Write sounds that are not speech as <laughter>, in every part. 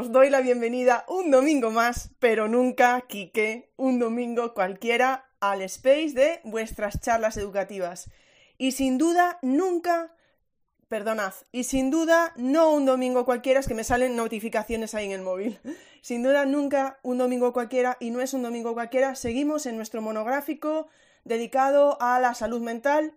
os doy la bienvenida un domingo más, pero nunca, Quique, un domingo cualquiera al space de vuestras charlas educativas. Y sin duda, nunca, perdonad, y sin duda, no un domingo cualquiera, es que me salen notificaciones ahí en el móvil. <laughs> Sin duda, nunca un domingo cualquiera, y no es un domingo cualquiera, seguimos en nuestro monográfico dedicado a la salud mental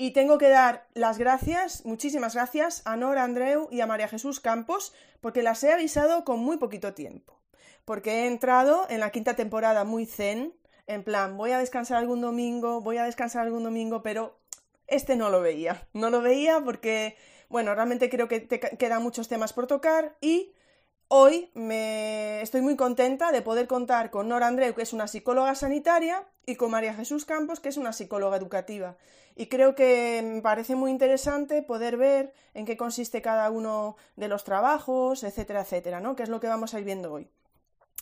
y tengo que dar las gracias, muchísimas gracias, a Nora Andreu y a María Jesús Campos, porque las he avisado con muy poquito tiempo. Porque he entrado en la quinta temporada muy zen, en plan, voy a descansar algún domingo, voy a descansar algún domingo, pero este no lo veía. No lo veía porque, bueno, realmente creo que te quedan muchos temas por tocar y Hoy me estoy muy contenta de poder contar con Nora Andreu, que es una psicóloga sanitaria, y con María Jesús Campos, que es una psicóloga educativa. Y creo que me parece muy interesante poder ver en qué consiste cada uno de los trabajos, etcétera, etcétera, ¿no? Que es lo que vamos a ir viendo hoy.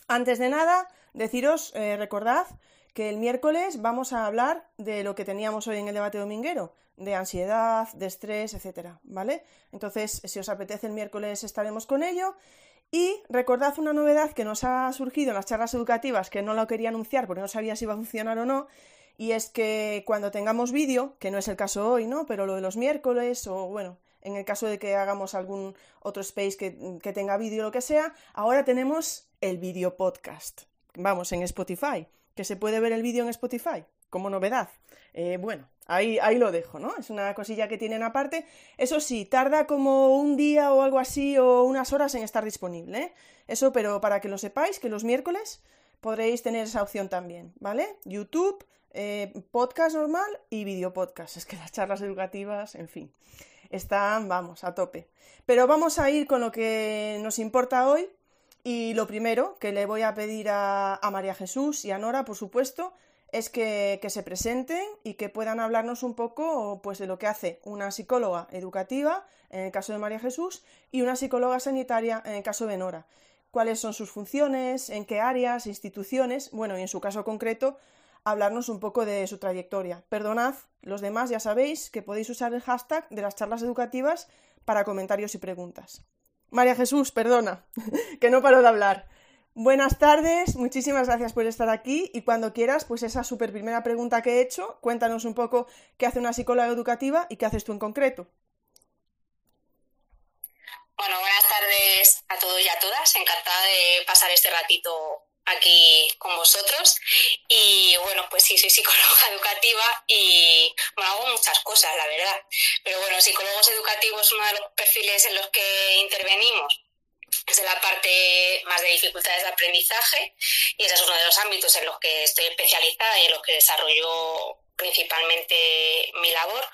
Antes de nada, deciros, eh, recordad que el miércoles vamos a hablar de lo que teníamos hoy en el debate dominguero, de ansiedad, de estrés, etcétera, ¿vale? Entonces, si os apetece el miércoles estaremos con ello y recordad una novedad que nos ha surgido en las charlas educativas, que no lo quería anunciar porque no sabía si iba a funcionar o no, y es que cuando tengamos vídeo, que no es el caso hoy, ¿no? Pero lo de los miércoles, o bueno, en el caso de que hagamos algún otro space que, que tenga vídeo o lo que sea, ahora tenemos el vídeo podcast. Vamos, en Spotify, que se puede ver el vídeo en Spotify, como novedad. Eh, bueno, ahí, ahí lo dejo, ¿no? Es una cosilla que tienen aparte. Eso sí, tarda como un día o algo así o unas horas en estar disponible. ¿eh? Eso, pero para que lo sepáis, que los miércoles podréis tener esa opción también, ¿vale? YouTube, eh, podcast normal y video podcast. Es que las charlas educativas, en fin, están, vamos, a tope. Pero vamos a ir con lo que nos importa hoy. Y lo primero que le voy a pedir a, a María Jesús y a Nora, por supuesto, es que, se presenten y que puedan hablarnos un poco pues, de lo que hace una psicóloga educativa, en el caso de María Jesús, y una psicóloga sanitaria, en el caso de Nora. Cuáles son sus funciones, en qué áreas, instituciones, bueno, y en su caso concreto, hablarnos un poco de su trayectoria. Perdonad, los demás ya sabéis que podéis usar el hashtag de las charlas educativas para comentarios y preguntas. María Jesús, perdona, <laughs> que no paro de hablar. Buenas tardes, muchísimas gracias por estar aquí y cuando quieras, pues esa súper primera pregunta que he hecho, cuéntanos un poco qué hace una psicóloga educativa y qué haces tú en concreto. Bueno, buenas tardes a todos y a todas. Encantada de pasar este ratito aquí con vosotros. Y bueno, pues sí, soy psicóloga <laughs> educativa y bueno, hago muchas cosas, la verdad. Pero bueno, psicólogos educativos es uno de los perfiles en los que intervenimos es la parte más de dificultades de aprendizaje y ese es uno de los ámbitos en los que estoy especializada y en los que desarrollo principalmente mi labor.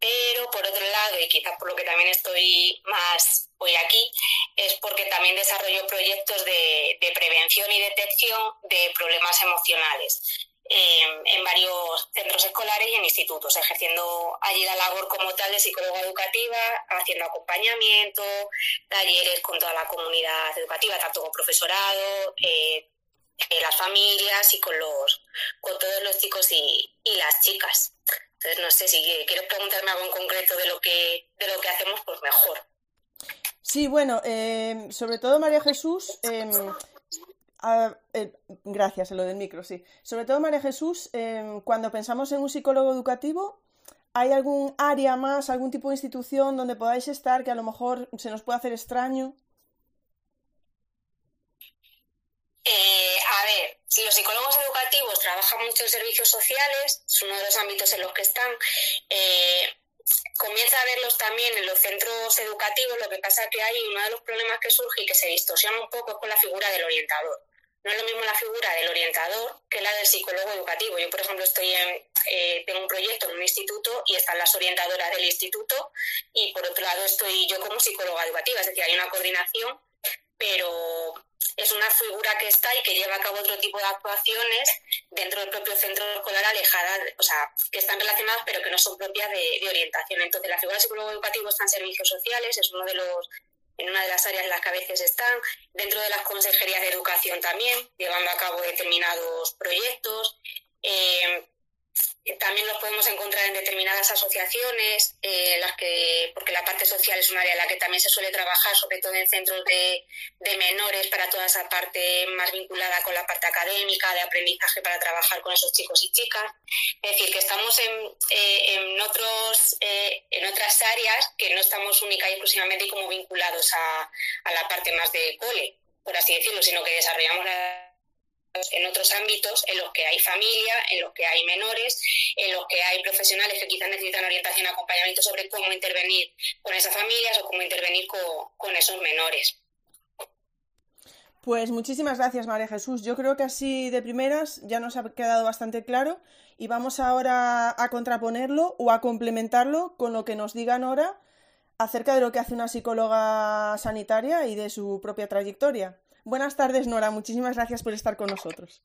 Pero por otro lado, y quizás por lo que también estoy más hoy aquí, es porque también desarrollo proyectos de, de prevención y detección de problemas emocionales en varios centros escolares y en institutos, ejerciendo allí la labor como tal de psicóloga educativa, haciendo acompañamiento, talleres con toda la comunidad educativa, tanto con profesorado, eh, eh, las familias y con los con todos los chicos y, las chicas. Entonces no sé si quieres preguntarme algo en concreto de lo que de lo que hacemos, pues mejor. Sí, bueno, eh, sobre todo María Jesús, eh, gracias, a lo del micro, sí. Sobre todo, María Jesús, em, cuando pensamos en un psicólogo educativo, ¿hay algún área más, algún tipo de institución donde podáis estar que a lo mejor se nos puede hacer extraño? Eh, a ver, los psicólogos educativos trabajan mucho en servicios sociales, es uno de los ámbitos en los que están. Eh, comienza a verlos también en los centros educativos, lo que pasa es que hay uno de los problemas que surge y que se distorsiona un poco es con la figura del orientador. No es lo mismo la figura del orientador que la del psicólogo educativo. Yo, por ejemplo, estoy en, eh, tengo un proyecto en un instituto y están las orientadoras del instituto y por otro lado estoy yo como psicóloga educativa, es decir, hay una coordinación, pero es una figura que está y que lleva a cabo otro tipo de actuaciones dentro del propio centro escolar alejada, o sea, que están relacionadas pero que no son propias de, de orientación. Entonces, la figura del psicólogo educativo está en servicios sociales, es uno de los en una de las áreas en las que a veces están, dentro de las consejerías de educación también, llevando a cabo determinados proyectos. Eh, también los podemos encontrar en determinadas asociaciones, eh, las que, porque la parte social es un área en la que también se suele trabajar, sobre todo en centros de, menores, para toda esa parte más vinculada con la parte académica, de aprendizaje para trabajar con esos chicos y chicas. Es decir, que estamos en, eh, en, otros, eh, en otras áreas que no estamos única y exclusivamente como vinculados a, a la parte más de cole, por así decirlo, sino que desarrollamos la en otros ámbitos en los que hay familia, en los que hay menores, en los que hay profesionales que quizás necesitan orientación y acompañamiento sobre cómo intervenir con esas familias o cómo intervenir con, esos menores. Pues muchísimas gracias, María Jesús. Yo creo que así de primeras ya nos ha quedado bastante claro y vamos ahora a contraponerlo o a complementarlo con lo que nos digan ahora acerca de lo que hace una psicóloga sanitaria y de su propia trayectoria. Buenas tardes, Nora. Muchísimas gracias por estar con nosotros.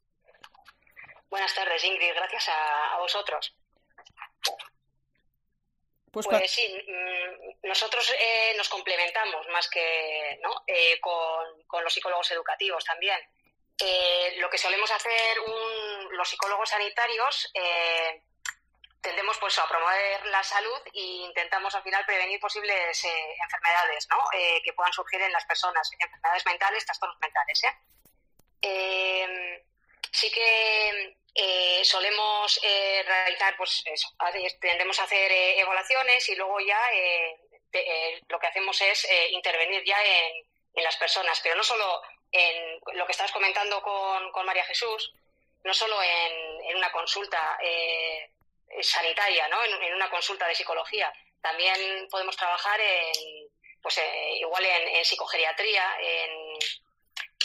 Buenas tardes, Ingrid. Gracias a, vosotros. Pues, pues sí, mm, nosotros eh, nos complementamos más que eh, con, los psicólogos educativos también. Eh, lo que solemos hacer los psicólogos sanitarios tendemos pues a promover la salud e intentamos al final prevenir posibles eh, enfermedades ¿no? Eh, que puedan surgir en las personas, enfermedades mentales, trastornos mentales. ¿eh? sí que solemos realizar, pues eso, tendemos a hacer evaluaciones y luego ya lo que hacemos es intervenir ya en, las personas, pero no solo en lo que estabas comentando con, con María Jesús, no solo en, en una consulta sanitaria, ¿no? En, una consulta de psicología. También podemos trabajar en, pues eh, igual en, psicogeriatría, en,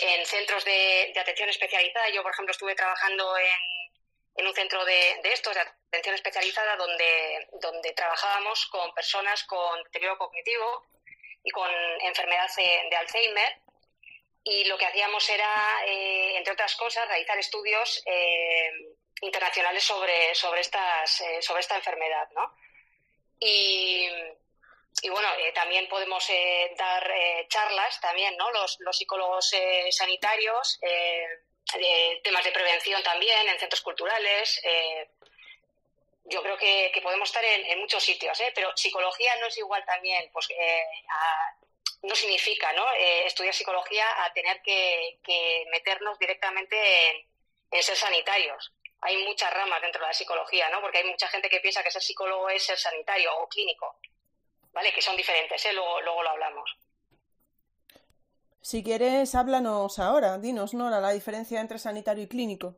en centros de, atención especializada. Yo, por ejemplo, estuve trabajando en, un centro de, estos, de atención especializada, donde, donde trabajábamos con personas con deterioro cognitivo y con enfermedad de, Alzheimer. Y lo que hacíamos era, eh, entre otras cosas, realizar estudios eh, internacionales sobre, sobre, estas, eh, sobre esta enfermedad, ¿no? Y, bueno, eh, también podemos eh, dar charlas también, ¿no? Los, los psicólogos sanitarios, temas de prevención también en centros culturales. yo creo que, podemos estar en, muchos sitios, pero psicología no es igual también, pues no significa, ¿no? estudiar psicología a tener que, meternos directamente en, en ser sanitarios hay muchas ramas dentro de la psicología, ¿no? Porque hay mucha gente que piensa que ser psicólogo es ser sanitario o clínico, ¿vale? Que son diferentes, ¿eh? Luego, luego lo hablamos. Si quieres, háblanos ahora, dinos, Nora, la diferencia entre sanitario y clínico.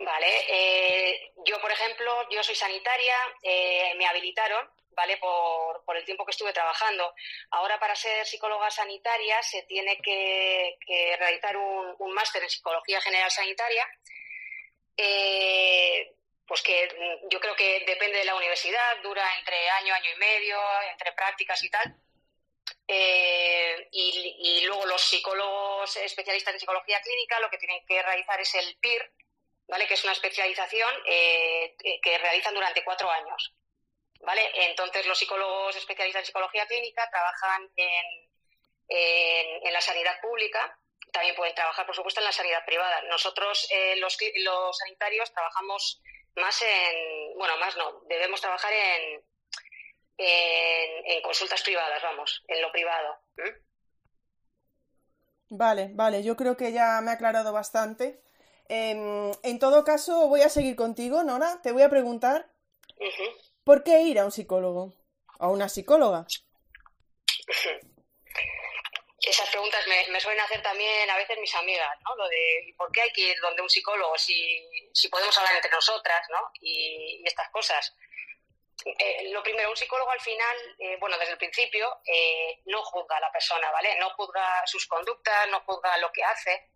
Vale, eh, yo, por ejemplo, yo soy sanitaria, eh, me habilitaron, ¿vale? Por, por, el tiempo que estuve trabajando. Ahora, para ser psicóloga sanitaria, se tiene que, realizar un, un máster en psicología general sanitaria eh, pues que mm, yo creo que depende de la universidad, dura entre año, año y medio, entre prácticas y tal. Eh, y, luego los psicólogos especialistas en psicología clínica lo que tienen que realizar es el PIR, ¿vale? que es una especialización eh, que realizan durante cuatro años. ¿vale? Entonces los psicólogos especialistas en psicología clínica trabajan en, en la sanidad pública también pueden trabajar, por supuesto, en la sanidad privada. Nosotros, eh, los, los sanitarios, trabajamos más en, bueno, más no, debemos trabajar en, en, consultas privadas, vamos, en lo privado. Vale, vale, yo creo que ya me ha aclarado bastante. Em, en todo caso, voy a seguir contigo, Nora. Te voy a preguntar, ¿por qué ir a un psicólogo? ¿A una psicóloga? <laughs> esas preguntas me, suelen hacer también a veces mis amigas, ¿no? Lo de ¿por qué hay que ir donde un psicólogo si, si podemos hablar entre nosotras, ¿no? Y, estas cosas. Eh, lo primero, un psicólogo al final, eh, bueno, desde el principio, eh, no juzga a la persona, ¿vale? No juzga sus conductas, no juzga lo que hace,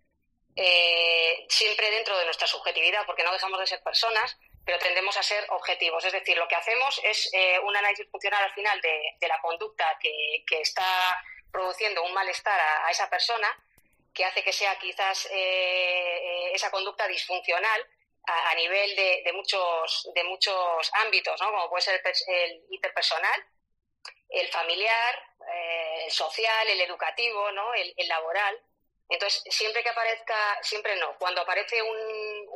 siempre dentro de nuestra subjetividad, porque no dejamos de ser personas, pero tendemos a ser objetivos. Es decir, lo que hacemos es un análisis funcional al final de, de la conducta que, que está produciendo un malestar a, esa persona que hace que sea quizás eh, eh, esa conducta disfuncional a, nivel de, muchos, de muchos ámbitos, ¿no? como puede ser el, interpersonal, el familiar, eh, el social, el educativo, ¿no? el, laboral. Entonces, siempre que aparezca, siempre no, cuando aparece un,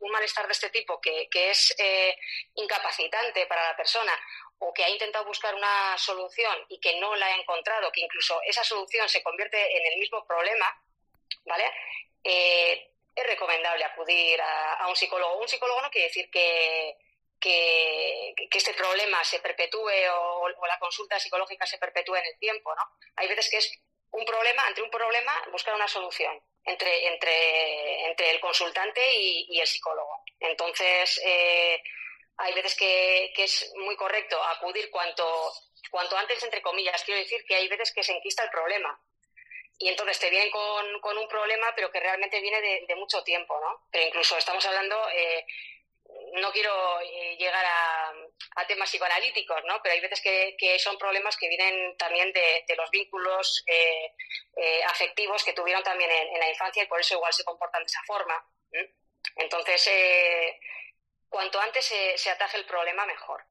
un malestar de este tipo que, es eh, incapacitante para la persona o que ha intentado buscar una solución y que no la ha encontrado, que incluso esa solución se convierte en el mismo problema, ¿vale? Eh, es recomendable acudir a, un psicólogo. Un psicólogo no quiere decir que, que, este problema se perpetúe o, la consulta psicológica se perpetúe en el tiempo, ¿no? Hay veces que es un problema, ante un problema, buscar una solución entre, entre, entre el consultante y, el psicólogo. Entonces, eh, hay veces que, es muy correcto acudir cuanto, cuanto antes, entre comillas. Quiero decir que hay veces que se enquista el problema. Y entonces te vienen con, con un problema, pero que realmente viene de, mucho tiempo, ¿no? Pero incluso estamos hablando, eh, no quiero eh, llegar a, temas psicoanalíticos, ¿no? Pero hay veces que, son problemas que vienen también de, los vínculos eh, afectivos que tuvieron también en, la infancia y por eso igual se comportan de esa forma. Entonces, cuanto antes se, ataje el problema, mejor.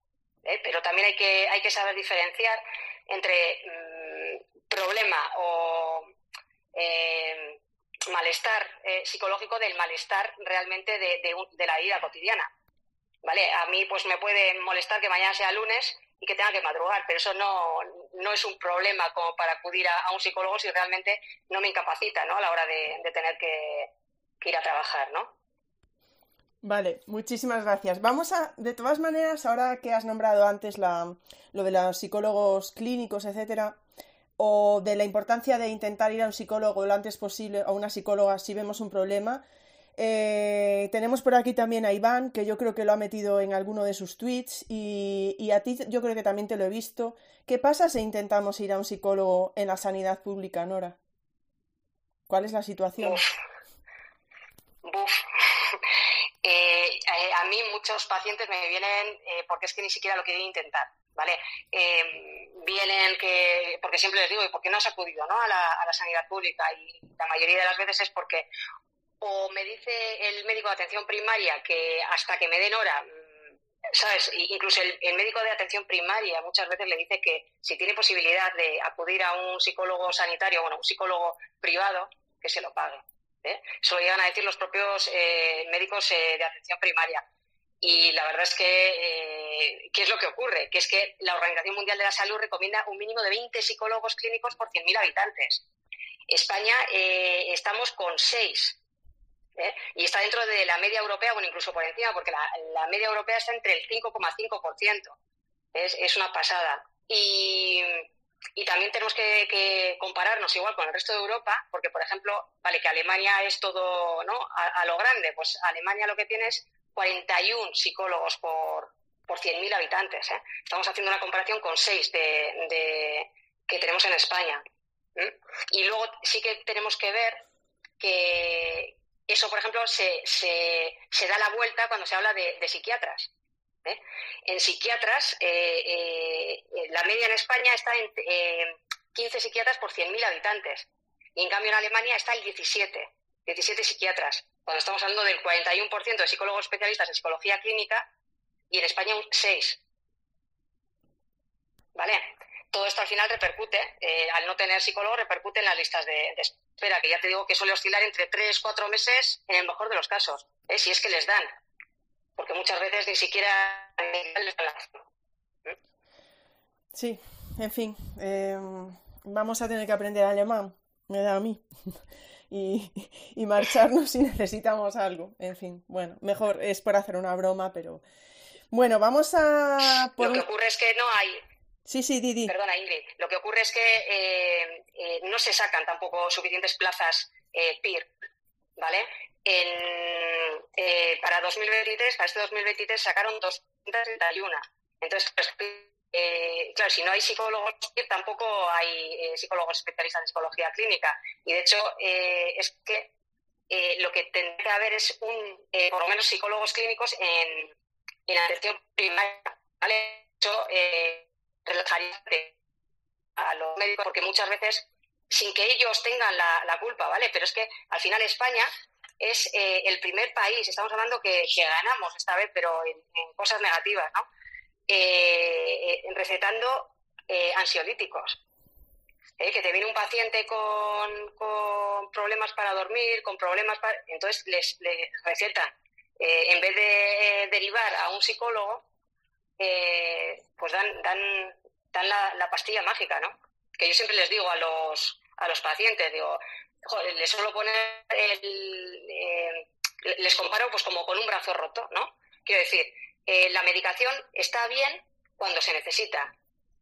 Pero también hay que, que saber diferenciar entre mm, problema o eh, malestar eh, psicológico del malestar realmente de, la vida cotidiana. ¿Vale? A mí pues me puede molestar que mañana sea lunes y que tenga que madrugar, pero eso no, no es un problema como para acudir a, un psicólogo si realmente no me incapacita ¿no? a la hora de, tener que, ir a trabajar, ¿no? Vale, muchísimas gracias. Vamos a, de todas maneras, ahora que has nombrado antes la, lo de los psicólogos clínicos, etcétera, o de la importancia de intentar ir a un psicólogo lo antes posible a una psicóloga si vemos un problema. Eh, tenemos por aquí también a Iván, que yo creo que lo ha metido en alguno de sus tweets, y, a ti yo creo que también te lo he visto. ¿Qué pasa si intentamos ir a un psicólogo en la sanidad pública, Nora? ¿Cuál es la situación? Eh, a mí muchos pacientes me vienen porque es que ni siquiera lo quieren intentar. ¿vale? Eh, vienen que, porque siempre les digo, ¿y por qué no has acudido ¿no? A, la, sanidad pública? Y la mayoría de las veces es porque o me dice el médico de atención primaria que hasta que me den hora, mm, ¿sabes? Incluso el, médico de atención primaria muchas veces le dice que si tiene posibilidad de acudir a un psicólogo sanitario, bueno, un psicólogo privado, que se lo pague. ¿Eh? Eso lo llegan a decir los propios eh, médicos de atención primaria. Y la verdad es que, eh, ¿qué es lo que ocurre? Que es que la Organización Mundial de la Salud recomienda un mínimo de 20 psicólogos clínicos por 100.000 habitantes. España eh, estamos con 6. ¿eh? Y está dentro de la media europea, bueno, incluso por encima, porque la, media europea está entre el 5,5%. Es, es una pasada. Y, también tenemos que, compararnos igual con el resto de Europa, porque, por ejemplo, vale, que Alemania es todo ¿no? a, a lo grande, pues Alemania lo que tiene es 41 psicólogos por, por 100.000 habitantes. ¿eh? Estamos haciendo una comparación con 6 de, que tenemos en España. Y luego sí que tenemos que ver que eso, por ejemplo, se, se, da la vuelta cuando se habla de, psiquiatras. ¿Eh? En psiquiatras, eh, la media en España está en 15 psiquiatras por 100.000 habitantes. Y en cambio en Alemania está el 17, 17 psiquiatras cuando estamos hablando del 41% de psicólogos especialistas en psicología clínica y en España un 6%. ¿Vale? Todo esto al final repercute, eh, al no tener psicólogo, repercute en las listas de, espera, que ya te digo que suele oscilar entre 3, 4 meses en el mejor de los casos, ¿eh? si es que les dan. Porque muchas veces ni siquiera Sí, en fin, eh, vamos a tener que aprender alemán, me da a mí. <laughs> y, marcharnos si necesitamos algo. En fin, bueno, mejor es por hacer una broma, pero bueno, vamos a... Lo que ocurre es que no hay... Sí, sí, Didi. Perdona, Ingrid. Lo que ocurre es que eh, eh, no se sacan tampoco suficientes plazas eh, PIR, ¿vale? Para 2023, para este 2023 sacaron 231. Entonces, pues, eh, claro, si no hay psicólogos, tampoco hay eh, psicólogos especialistas en psicología clínica. Y de hecho, eh, es que lo que tendría que haber es un, por lo menos psicólogos clínicos en, en atención primaria. ¿vale? Hecho, relajaría a los médicos porque muchas veces, sin que ellos tengan la, culpa, ¿vale? Pero es que al final España es el primer país, estamos hablando que, ganamos esta vez, pero en, cosas negativas, ¿no? eh, recetando eh, ansiolíticos. Eh, que te viene un paciente con, con, problemas para dormir, con problemas para... Entonces les, recetan eh, en vez de derivar a un psicólogo, pues dan, dan, dan la, pastilla mágica, ¿no? Que yo siempre les digo a los, a los pacientes, digo, les suelo poner el, les comparo pues como con un brazo roto, ¿no? Quiero decir, la medicación está bien cuando se necesita.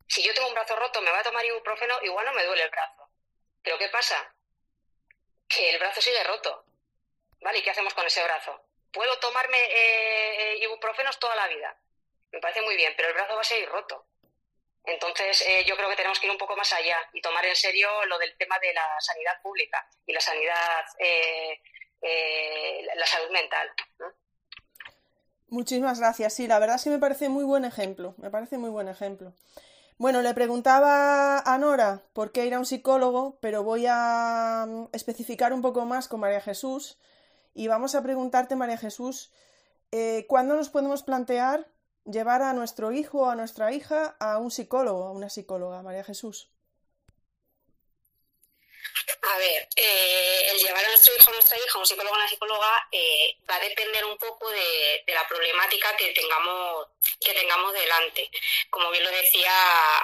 Si yo tengo un brazo roto, me va a tomar ibuprofeno, igual no me duele el brazo. Pero ¿qué pasa? Que el brazo sigue roto. ¿Vale? ¿Y qué hacemos con ese brazo? Puedo tomarme eh, ibuprofenos toda la vida. Me parece muy bien, pero el brazo va a seguir roto. Entonces, eh, yo creo que tenemos que ir un poco más allá y tomar en serio lo del tema de la sanidad pública y la sanidad, eh, la salud mental. Muchísimas gracias. Sí, la verdad que me parece muy buen ejemplo. Me parece muy buen ejemplo. Bueno, le preguntaba a Nora por qué ir a un psicólogo, pero voy a mm, especificar un poco más con María Jesús y vamos a preguntarte, María Jesús, eh, ¿cuándo nos podemos plantear llevar a nuestro hijo o a nuestra hija a un psicólogo, a una psicóloga, María Jesús? A ver, eh, el llevar a nuestro hijo o nuestra hija a un psicólogo o una psicóloga eh, va a depender un poco de, la problemática que tengamos que tengamos delante. Como bien lo decía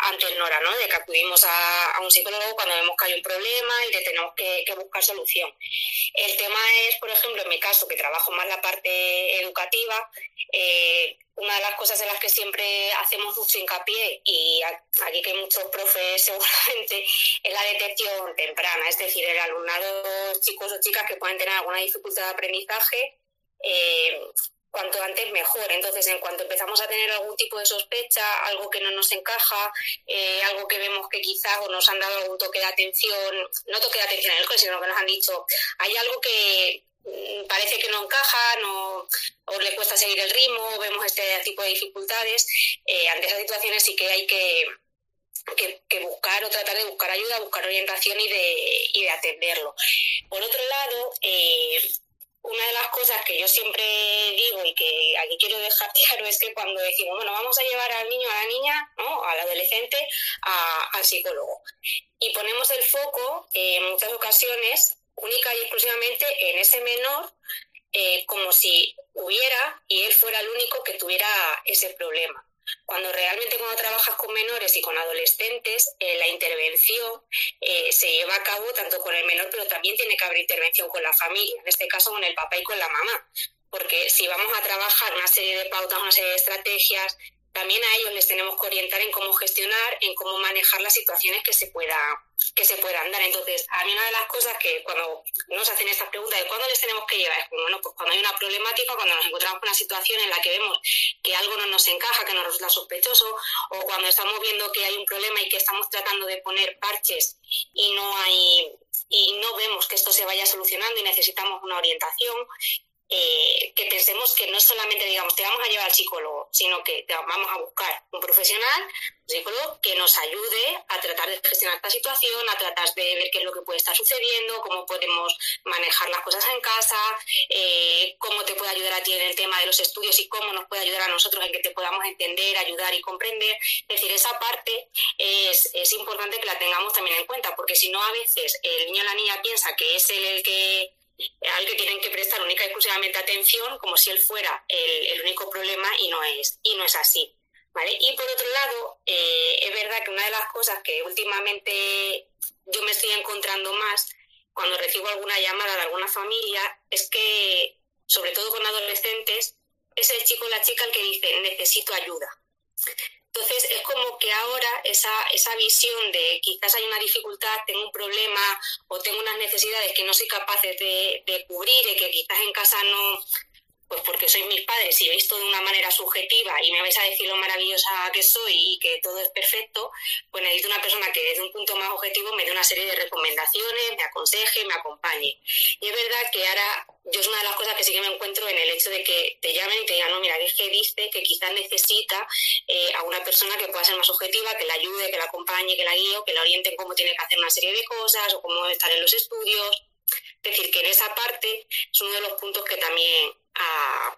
antes Nora, ¿no? De que acudimos a, un psicólogo cuando vemos que hay un problema y que tenemos que, buscar solución. El tema es, por ejemplo, en mi caso, que trabajo más la parte educativa, eh, una de las cosas en las que siempre hacemos mucho hincapié, y aquí que hay muchos profes <laughs> seguramente, es la detección temprana, es decir, el alumnado, chicos o chicas que pueden tener alguna dificultad de aprendizaje, eh, cuanto antes mejor. Entonces, en cuanto empezamos a tener algún tipo de sospecha, algo que no nos encaja, eh, algo que vemos que quizás o nos han dado algún toque de atención, no toque de atención en el colegio, sino que nos han dicho, hay algo que parece que no encaja, no, o le cuesta seguir el ritmo, vemos este tipo de dificultades, eh, ante esas situaciones sí que hay que, que, buscar o tratar de buscar ayuda, buscar orientación y de, y de atenderlo. Por otro lado, eh, una de las cosas que yo siempre digo y que aquí quiero dejar <laughs> claro es que cuando decimos, bueno, vamos a llevar al niño, a la niña, ¿no? al adolescente, al psicólogo. Y ponemos el foco en muchas ocasiones única y exclusivamente en ese menor, eh, como si hubiera y él fuera el único que tuviera ese problema. Cuando realmente cuando trabajas con menores y con adolescentes, eh, la intervención eh, se lleva a cabo tanto con el menor, pero también tiene que haber intervención con la familia, en este caso con el papá y con la mamá. Porque si vamos a trabajar una serie de pautas, una serie de estrategias, también a ellos les tenemos que orientar en cómo gestionar, en cómo manejar las situaciones que se pueda que se puedan dar. Entonces, a mí una de las cosas que cuando nos hacen estas preguntas de cuándo les tenemos que llevar, es bueno, pues cuando hay una problemática, cuando nos encontramos con una situación en la que vemos que algo no nos encaja, que nos resulta sospechoso, o cuando estamos viendo que hay un problema y que estamos tratando de poner parches y no hay y no vemos que esto se vaya solucionando y necesitamos una orientación, eh, que pensemos que no solamente digamos te vamos a llevar al psicólogo, sino que te vamos a buscar un profesional, un psicólogo, que nos ayude a tratar de gestionar esta situación, a tratar de ver qué es lo que puede estar sucediendo, cómo podemos manejar las cosas en casa, eh, cómo te puede ayudar a ti en el tema de los estudios y cómo nos puede ayudar a nosotros en que te podamos entender, ayudar y comprender. Es decir, esa parte es, es importante que la tengamos también en cuenta, porque si no a veces el niño o la niña piensa que es el, el que al que tienen que prestar única y exclusivamente atención como si él fuera el, único problema y no es, y no es así. ¿vale? Y por otro lado, eh, es verdad que una de las cosas que últimamente yo me estoy encontrando más cuando recibo alguna llamada de alguna familia es que, sobre todo con adolescentes, es el chico o la chica el que dice necesito ayuda. Entonces es como que ahora esa, esa visión de quizás hay una dificultad, tengo un problema o tengo unas necesidades que no soy capaz de, de cubrir y que quizás en casa no, pues porque sois mis padres y veis todo de una manera subjetiva y me vais a decir lo maravillosa que soy y que todo es perfecto, pues necesito una persona que desde un punto más objetivo me dé una serie de recomendaciones, me aconseje, me acompañe. Y es verdad que ahora yo es una de las cosas que sí que me encuentro en el hecho de que te llamen y te digan, no, mira, es que dice que quizás necesita eh, a una persona que pueda ser más objetiva, que la ayude, que la acompañe, que la guíe o que la oriente en cómo tiene que hacer una serie de cosas o cómo estar en los estudios. Es decir, que en esa parte es uno de los puntos que también ha,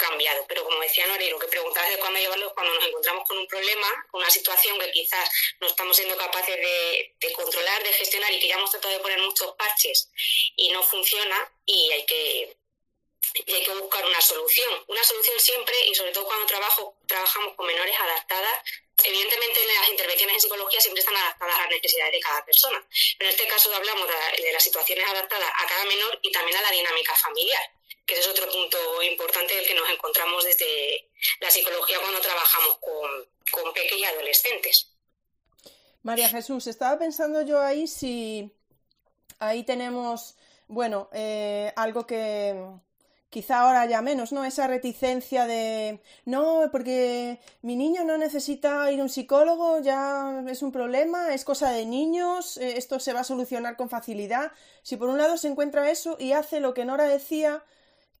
cambiado. Pero como decía Nori, lo que preguntaba de cuándo llevarlo cuando nos encontramos con un problema, con una situación que quizás no estamos siendo capaces de, controlar, de gestionar y que ya hemos tratado de poner muchos parches y no funciona y hay que hay que buscar una solución. Una solución siempre, y sobre todo cuando trabajo, trabajamos con menores adaptadas, evidentemente las intervenciones en psicología siempre están adaptadas a las necesidades de cada persona. Pero en este caso hablamos de, las situaciones adaptadas a cada menor y también a la dinámica familiar, que ese es otro punto importante del que nos encontramos desde la psicología cuando trabajamos con, pequeños adolescentes. María Jesús, estaba pensando yo ahí si ahí tenemos, bueno, eh, algo que, quizá ahora ya menos, ¿no? Esa reticencia de, no, porque mi niño no necesita ir a un psicólogo, ya es un problema, es cosa de niños, eh, esto se va a solucionar con facilidad. Si por un lado se encuentra eso y hace lo que Nora decía,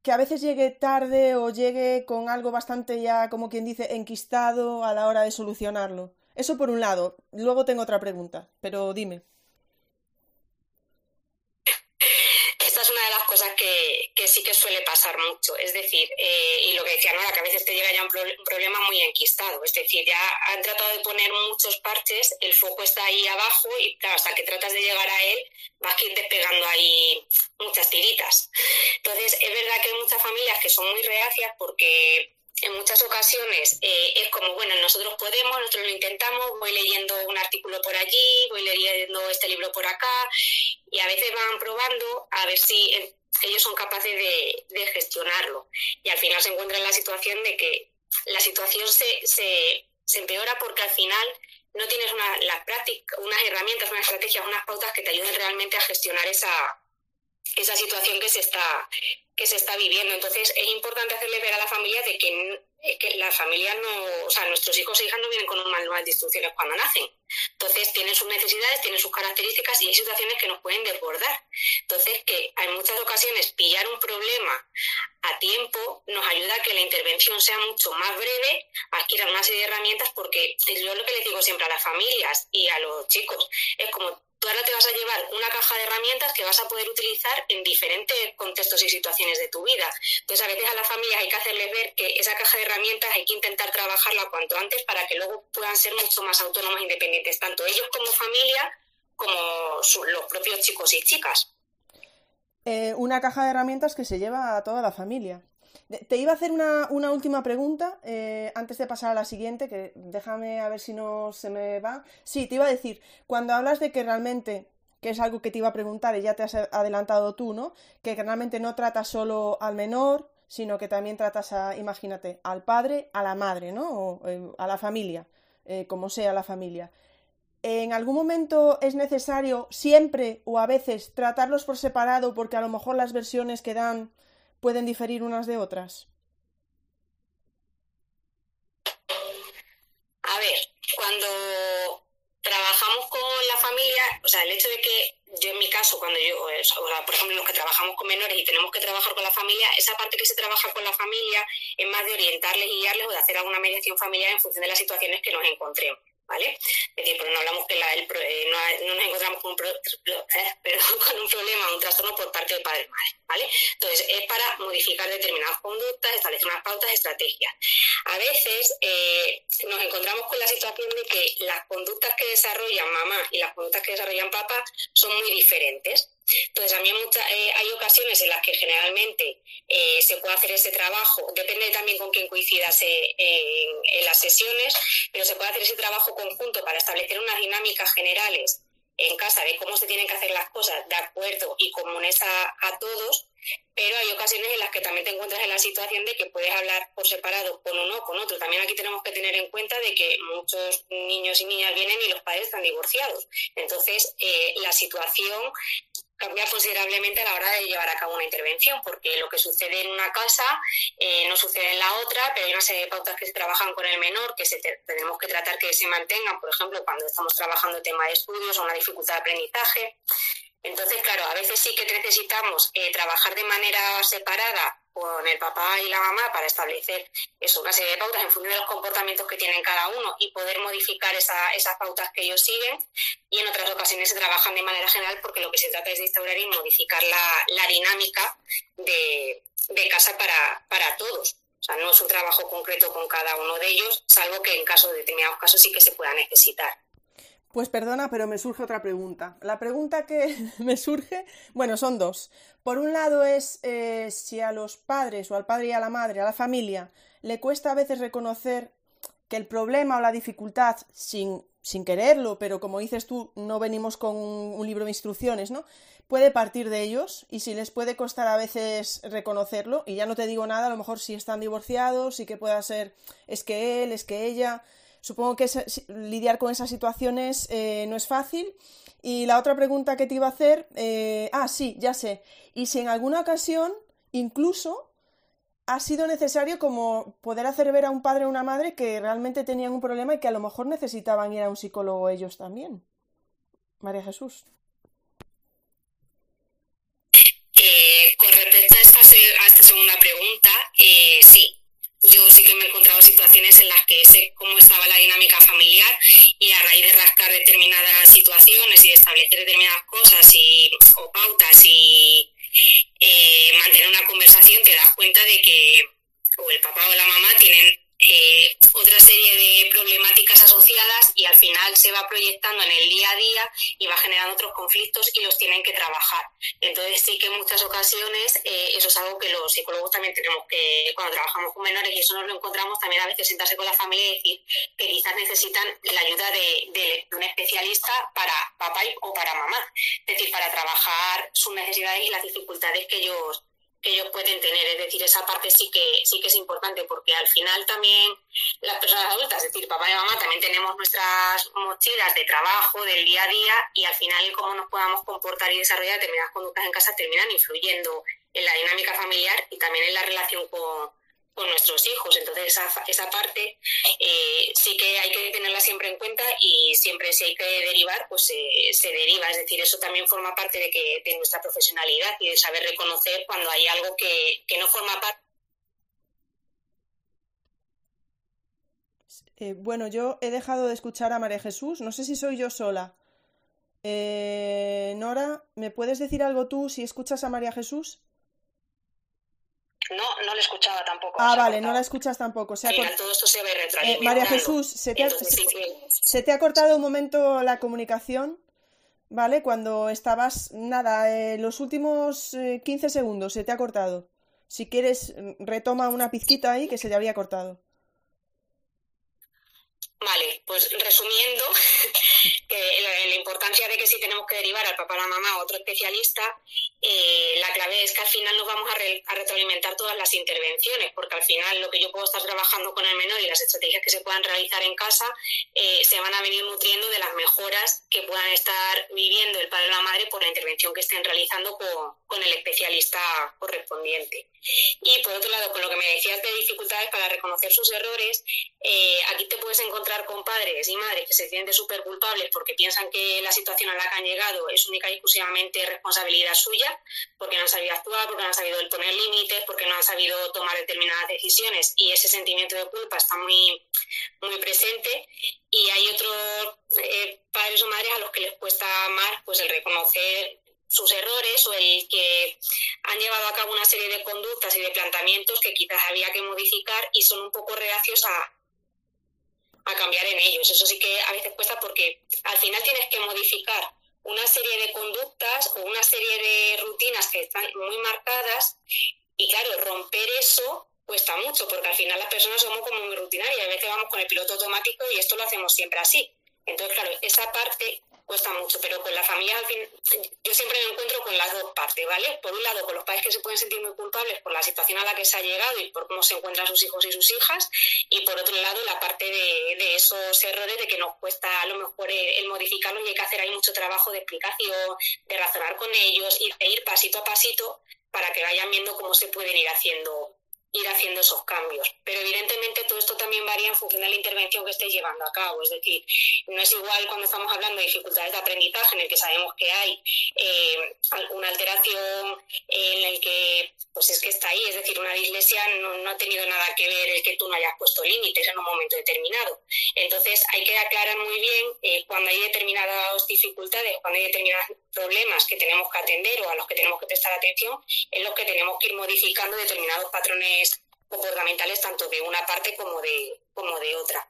que a veces llegue tarde o llegue con algo bastante ya, como quien dice, enquistado a la hora de solucionarlo. Eso por un lado. Luego tengo otra pregunta, pero dime. Cosas que, que, sí que suele pasar mucho. Es decir, eh, y lo que decía Nora, que a veces te llega ya un, problema muy enquistado. Es decir, ya han tratado de poner muchos parches, el foco está ahí abajo y claro, hasta que tratas de llegar a él, vas a ir despegando ahí muchas tiritas. Entonces, es verdad que hay muchas familias que son muy reacias porque en muchas ocasiones eh, es como, bueno, nosotros podemos, nosotros lo intentamos, voy leyendo un artículo por allí, voy leyendo este libro por acá, y a veces van probando a ver si ellos son capaces de, gestionarlo. Y al final se encuentran en la situación de que la situación se, se, empeora porque al final no tienes una, la práctica, unas herramientas, unas estrategias, unas pautas que te ayuden realmente a gestionar esa, esa situación que se está que se está viviendo. Entonces es importante hacerle ver a la familia de que, que la familia no, o sea, nuestros hijos e hijas no vienen con un manual de instrucciones cuando nacen. Entonces tienen sus necesidades, tienen sus características y hay situaciones que nos pueden desbordar. Entonces que en muchas ocasiones pillar un problema a tiempo nos ayuda a que la intervención sea mucho más breve, adquieran una serie de herramientas porque yo lo que les digo siempre a las familias y a los chicos es como tú ahora te vas a llevar una caja de herramientas que vas a poder utilizar en diferentes contextos y situaciones de tu vida. Entonces, a veces a las familias hay que hacerles ver que esa caja de herramientas hay que intentar trabajarla cuanto antes para que luego puedan ser mucho más autónomos e independientes, tanto ellos como familia, como los propios chicos y chicas. Eh, una caja de herramientas que se lleva a toda la familia. Te iba a hacer una, última pregunta eh, antes de pasar a la siguiente, que déjame a ver si no se me va. Sí, te iba a decir, cuando hablas de que realmente, que es algo que te iba a preguntar y ya te has adelantado tú, ¿no? Que realmente no tratas solo al menor, sino que también tratas a, imagínate, al padre, a la madre, ¿no? O eh, a la familia, eh, como sea la familia. ¿En algún momento es necesario siempre o a veces tratarlos por separado porque a lo mejor las versiones que dan pueden diferir unas de otras? A ver, cuando trabajamos con la familia, o sea, el hecho de que yo en mi caso, cuando yo, o sea, por ejemplo, los que trabajamos con menores y tenemos que trabajar con la familia, esa parte que se trabaja con la familia es más de orientarles y guiarles o de hacer alguna mediación familiar en función de las situaciones que nos encontremos. ¿Vale? Es decir, no hablamos que eh, no, nos encontramos con un, eh, <laughs> con un problema, un trastorno por parte del padre madre, ¿vale? Entonces, es para modificar determinadas conductas, establecer unas pautas, estrategias. A veces eh, nos encontramos con la situación de que las conductas que desarrollan mamá y las conductas que desarrollan papá son muy diferentes. Entonces, también eh, hay ocasiones en las que generalmente eh, se puede hacer ese trabajo, depende también con quién coincidas en, en, las sesiones, pero se puede hacer ese trabajo conjunto para establecer unas dinámicas generales en casa de cómo se tienen que hacer las cosas de acuerdo y comunes a, a todos, pero hay ocasiones en las que también te encuentras en la situación de que puedes hablar por separado con uno o con otro. También aquí tenemos que tener en cuenta de que muchos niños y niñas vienen y los padres están divorciados. Entonces, eh, la situación cambia considerablemente a la hora de llevar a cabo una intervención, porque lo que sucede en una casa eh, no sucede en la otra, pero hay una serie de pautas que se trabajan con el menor que se tenemos que tratar que se mantengan, por ejemplo, cuando estamos trabajando tema de estudios o una dificultad de aprendizaje. Entonces, claro, a veces sí que necesitamos eh, trabajar de manera separada con el papá y la mamá para establecer eso, una serie de pautas en función de los comportamientos que tienen cada uno y poder modificar esas pautas que ellos siguen. Y en otras ocasiones se trabajan de manera general porque lo que se trata es de instaurar y modificar la, dinámica de, casa para, para todos. O sea, no es un trabajo concreto con cada uno de ellos, salvo que en caso de determinados casos sí que se pueda necesitar. Pues perdona, pero me surge otra pregunta. La pregunta que <laughs> me surge, bueno, son dos. Por un lado es eh, si a los padres o al padre y a la madre, a la familia, le cuesta a veces reconocer que el problema o la dificultad, sin, sin quererlo, pero como dices tú, no venimos con un libro de instrucciones, ¿no? Puede partir de ellos y si les puede costar a veces reconocerlo, y ya no te digo nada, a lo mejor si están divorciados y que pueda ser es que él, es que ella, Supongo que lidiar con esas situaciones eh, no es fácil. Y la otra pregunta que te iba a hacer, eh, ah, sí, ya sé. Y si en alguna ocasión, incluso, ha sido necesario como poder hacer ver a un padre o una madre que realmente tenían un problema y que a lo mejor necesitaban ir a un psicólogo ellos también. María Jesús. Eh, con respecto a esta, a esta segunda pregunta, sí, yo sí que me he encontrado situaciones en las que sé cómo estaba la dinámica familiar y a raíz de rascar determinadas situaciones y de establecer determinadas cosas y, o pautas y eh, mantener una conversación, te das cuenta de que o el papá o la mamá tienen eh, otra serie de problemáticas asociadas y al final se va proyectando en el día a día y va generando otros conflictos y los tienen que trabajar. Entonces sí que en muchas ocasiones eh, eso es algo que los psicólogos también tenemos que, cuando trabajamos con menores y eso nos lo encontramos, también a veces sentarse con la familia y decir que quizás necesitan la ayuda de, de un especialista para papá o para mamá, es decir, para trabajar sus necesidades y las dificultades que ellos ellos pueden tener. Es decir, esa parte sí que, sí que es importante porque al final también las personas adultas, es decir, papá y mamá, también tenemos nuestras mochilas de trabajo, del día a día y al final cómo nos podamos comportar y desarrollar determinadas conductas en casa terminan influyendo en la dinámica familiar y también en la relación con, con nuestros hijos. Entonces, esa, esa parte eh, sí que hay que tenerla siempre en cuenta y siempre si hay que derivar, pues se deriva. Es decir, eso también forma parte de, que, de nuestra profesionalidad y de saber reconocer cuando hay algo que, no forma parte. Eh, bueno, yo he dejado de escuchar a María Jesús. No sé si soy yo sola. Eh, Nora, ¿me puedes decir algo tú si escuchas a María Jesús? No, no la escuchaba tampoco. Ah, vale, no la escuchas tampoco. todo esto se ve eh, María Jesús, se te, ha, se te, ha, cortado un momento la comunicación, ¿vale? Cuando estabas, nada, eh, los últimos 15 eh, segundos se te ha cortado. Si quieres, retoma una pizquita ahí que se te había cortado. Vale, pues resumiendo, <laughs> que la, importancia de que si tenemos que derivar al papá o la mamá a otro especialista, eh, la clave es que al final nos vamos a, retroalimentar todas las intervenciones, porque al final lo que yo puedo estar trabajando con el menor y las estrategias que se puedan realizar en casa eh, se van a venir nutriendo de las mejoras que puedan estar viviendo el padre o la madre por la intervención que estén realizando con, con el especialista correspondiente. Y por otro lado, con lo que me decías de dificultades para reconocer sus errores, eh, aquí te puedes encontrar con padres y madres que se sienten súper culpables porque piensan que la situación a la que han llegado es única y exclusivamente responsabilidad suya, porque no han sabido actuar, porque no han sabido poner límites, porque no han sabido tomar determinadas decisiones y ese sentimiento de culpa está muy, muy presente. Y hay otros eh, padres o madres a los que les cuesta más pues el reconocer sus errores o el que han llevado a cabo una serie de conductas y de planteamientos que quizás había que modificar y son un poco reacios a, a cambiar en ellos. Eso sí que a veces cuesta porque al final tienes que modificar una serie de conductas o una serie de rutinas que están muy marcadas y claro, romper eso cuesta mucho porque al final las personas somos como muy rutinarias, a veces vamos con el piloto automático y esto lo hacemos siempre así. Entonces, claro, esa parte cuesta mucho, pero con la familia yo siempre me encuentro con las dos partes, ¿vale? Por un lado, con los padres que se pueden sentir muy culpables por la situación a la que se ha llegado y por cómo se encuentran sus hijos y sus hijas, y por otro lado, la parte de, esos errores de que nos cuesta a lo mejor el, modificarlos y hay que hacer ahí mucho trabajo de explicación, de razonar con ellos y de ir pasito a pasito para que vayan viendo cómo se pueden ir haciendo ir haciendo esos cambios. Pero evidentemente todo esto también varía en función de la intervención que estéis llevando a cabo. Es decir, no es igual cuando estamos hablando de dificultades de aprendizaje en el que sabemos que hay eh, alguna alteración en el que pues es que está ahí, es decir, una dislexia no, ha tenido nada que ver el que tú no hayas puesto límites en un momento determinado. Entonces hay que aclarar muy bien eh, cuando hay determinadas dificultades, cuando hay determinados problemas que tenemos que atender o a los que tenemos que prestar atención, en los que tenemos que ir modificando determinados patrones comportamentales tanto de una parte como de, como de otra.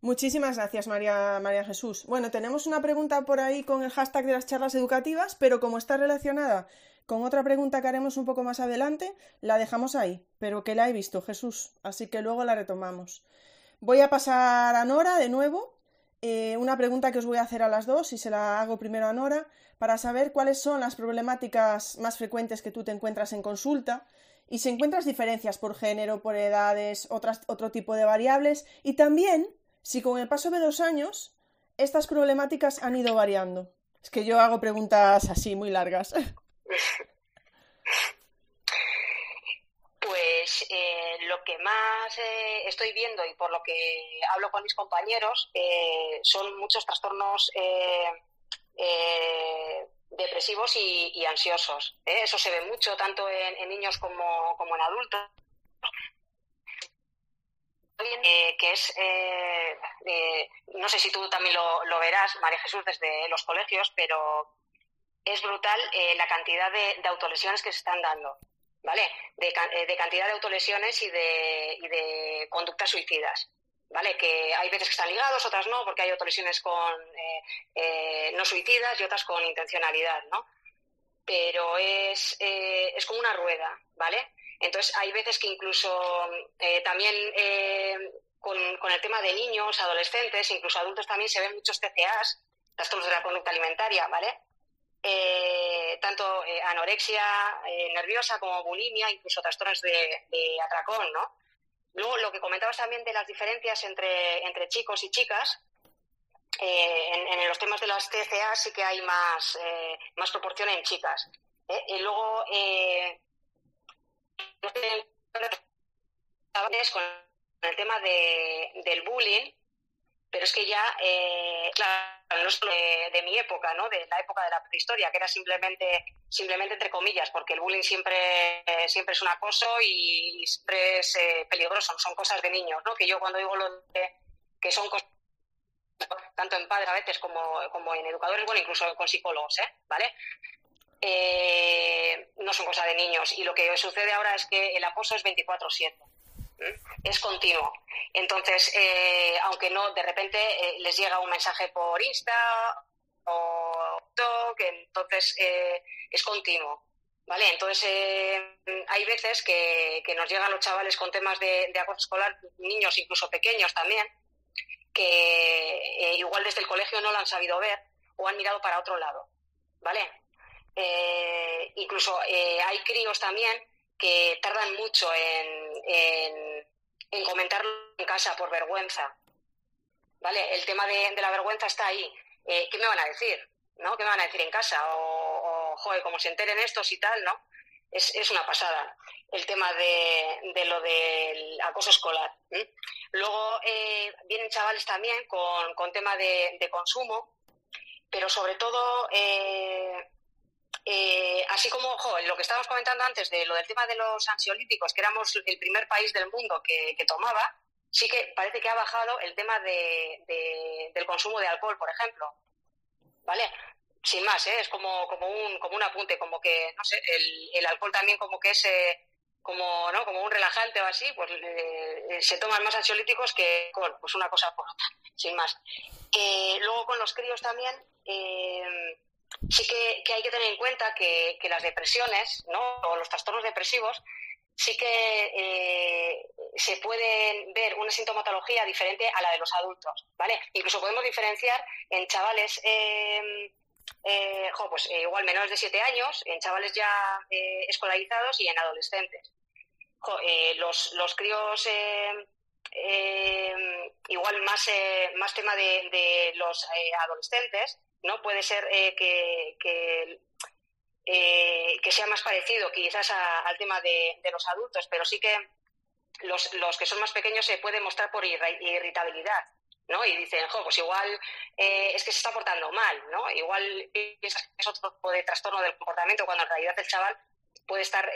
Muchísimas gracias, María, María Jesús. Bueno, tenemos una pregunta por ahí con el hashtag de las charlas educativas, pero como está relacionada con otra pregunta que haremos un poco más adelante, la dejamos ahí, pero que la he visto, Jesús, así que luego la retomamos. Voy a pasar a Nora de nuevo. Eh, una pregunta que os voy a hacer a las dos y se la hago primero a Nora para saber cuáles son las problemáticas más frecuentes que tú te encuentras en consulta y si encuentras diferencias por género, por edades, otras, otro tipo de variables y también si con el paso de los años estas problemáticas han ido variando. Es que yo hago preguntas así muy largas. <laughs> Pues eh, lo que más eh, estoy viendo y por lo que hablo con mis compañeros eh, son muchos trastornos depresivos y, ansiosos. Eso se ve mucho tanto en, niños como, en adultos. que es, no sé si tú también lo, verás, María Jesús, desde los colegios, pero es brutal la cantidad de, de autolesiones que se están dando. ¿vale? Eh, de, cantidad de autolesiones y de, y de conductas suicidas. ¿Vale? Que hay veces que están ligados, otras no, porque hay autolesiones con eh, eh, no suicidas y otras con intencionalidad, ¿no? Pero es, es como una rueda, ¿vale? Entonces hay veces que incluso también con, el tema de niños, adolescentes, incluso adultos también se ven muchos TCAs, trastornos de la conducta alimentaria, ¿vale? eh, tanto eh, anorexia eh, nerviosa como bulimia, incluso trastornos de, atracón, ¿no? Luego, lo que comentabas también de las diferencias entre, entre chicos y chicas, eh, en, los temas de las TCA sí que hay más, más proporción en chicas. Y luego, con el tema de, del bullying, pero es que ya, eh, claro, no es de, mi época, ¿no? De la época de la prehistoria, que era simplemente, simplemente entre comillas, porque el bullying siempre, siempre es un acoso y, siempre es eh, peligroso, son cosas de niños, ¿no? Que yo cuando digo lo de que son cosas tanto en padres a veces como, como en educadores, bueno, incluso con psicólogos, ¿eh? ¿Vale? Eh, no son cosas de niños. Y lo que sucede ahora es que el acoso es 24-7 es continuo. Entonces, eh, aunque no, de repente eh, les llega un mensaje por Insta o que entonces eh, es continuo. ¿Vale? Entonces, hay veces que, nos llegan los chavales con temas de, acoso escolar, niños incluso pequeños también, que igual desde el colegio no lo han sabido ver o han mirado para otro lado. ¿Vale? incluso hay críos también que tardan mucho en, comentarlo en casa por vergüenza. ¿Vale? El tema de, la vergüenza está ahí. Eh, ¿Qué me van a decir? ¿No? ¿Qué me van a decir en casa? O, joder, como se enteren estos y tal, ¿no? Es, es una pasada el tema de, lo del acoso escolar. Luego eh, vienen chavales también con, con tema de, de consumo, pero sobre todo eh, eh, así como lo que estábamos comentando antes de lo del tema de los ansiolíticos, que éramos el primer país del mundo que, tomaba, sí que parece que ha bajado el tema de, del consumo de alcohol, por ejemplo. ¿Vale? Sin más, ¿eh? es como, como, un, como un apunte, como que, no sé, el, alcohol también como que es eh, como, ¿no? como un relajante o así, pues eh, se toman más ansiolíticos que alcohol, pues una cosa por otra, sin más. luego con los críos también sí que, hay que tener en cuenta que, las depresiones ¿no? o los trastornos depresivos sí que eh, se pueden ver una sintomatología diferente a la de los adultos, ¿vale? Incluso podemos diferenciar en chavales, em, eh, pues eh, igual menores de 7 años, en chavales ya escolarizados y en adolescentes. los, los críos em, em, igual más, más tema de los adolescentes, ¿no? Puede ser eh, que, eh, que, sea más parecido quizás al tema de, los adultos, pero sí que los, los que son más pequeños se puede mostrar por irritabilidad. ¿no? Y dicen, jo, pues igual eh, es que se está portando mal, ¿no? Igual es otro tipo de trastorno del comportamiento cuando en realidad el chaval puede estar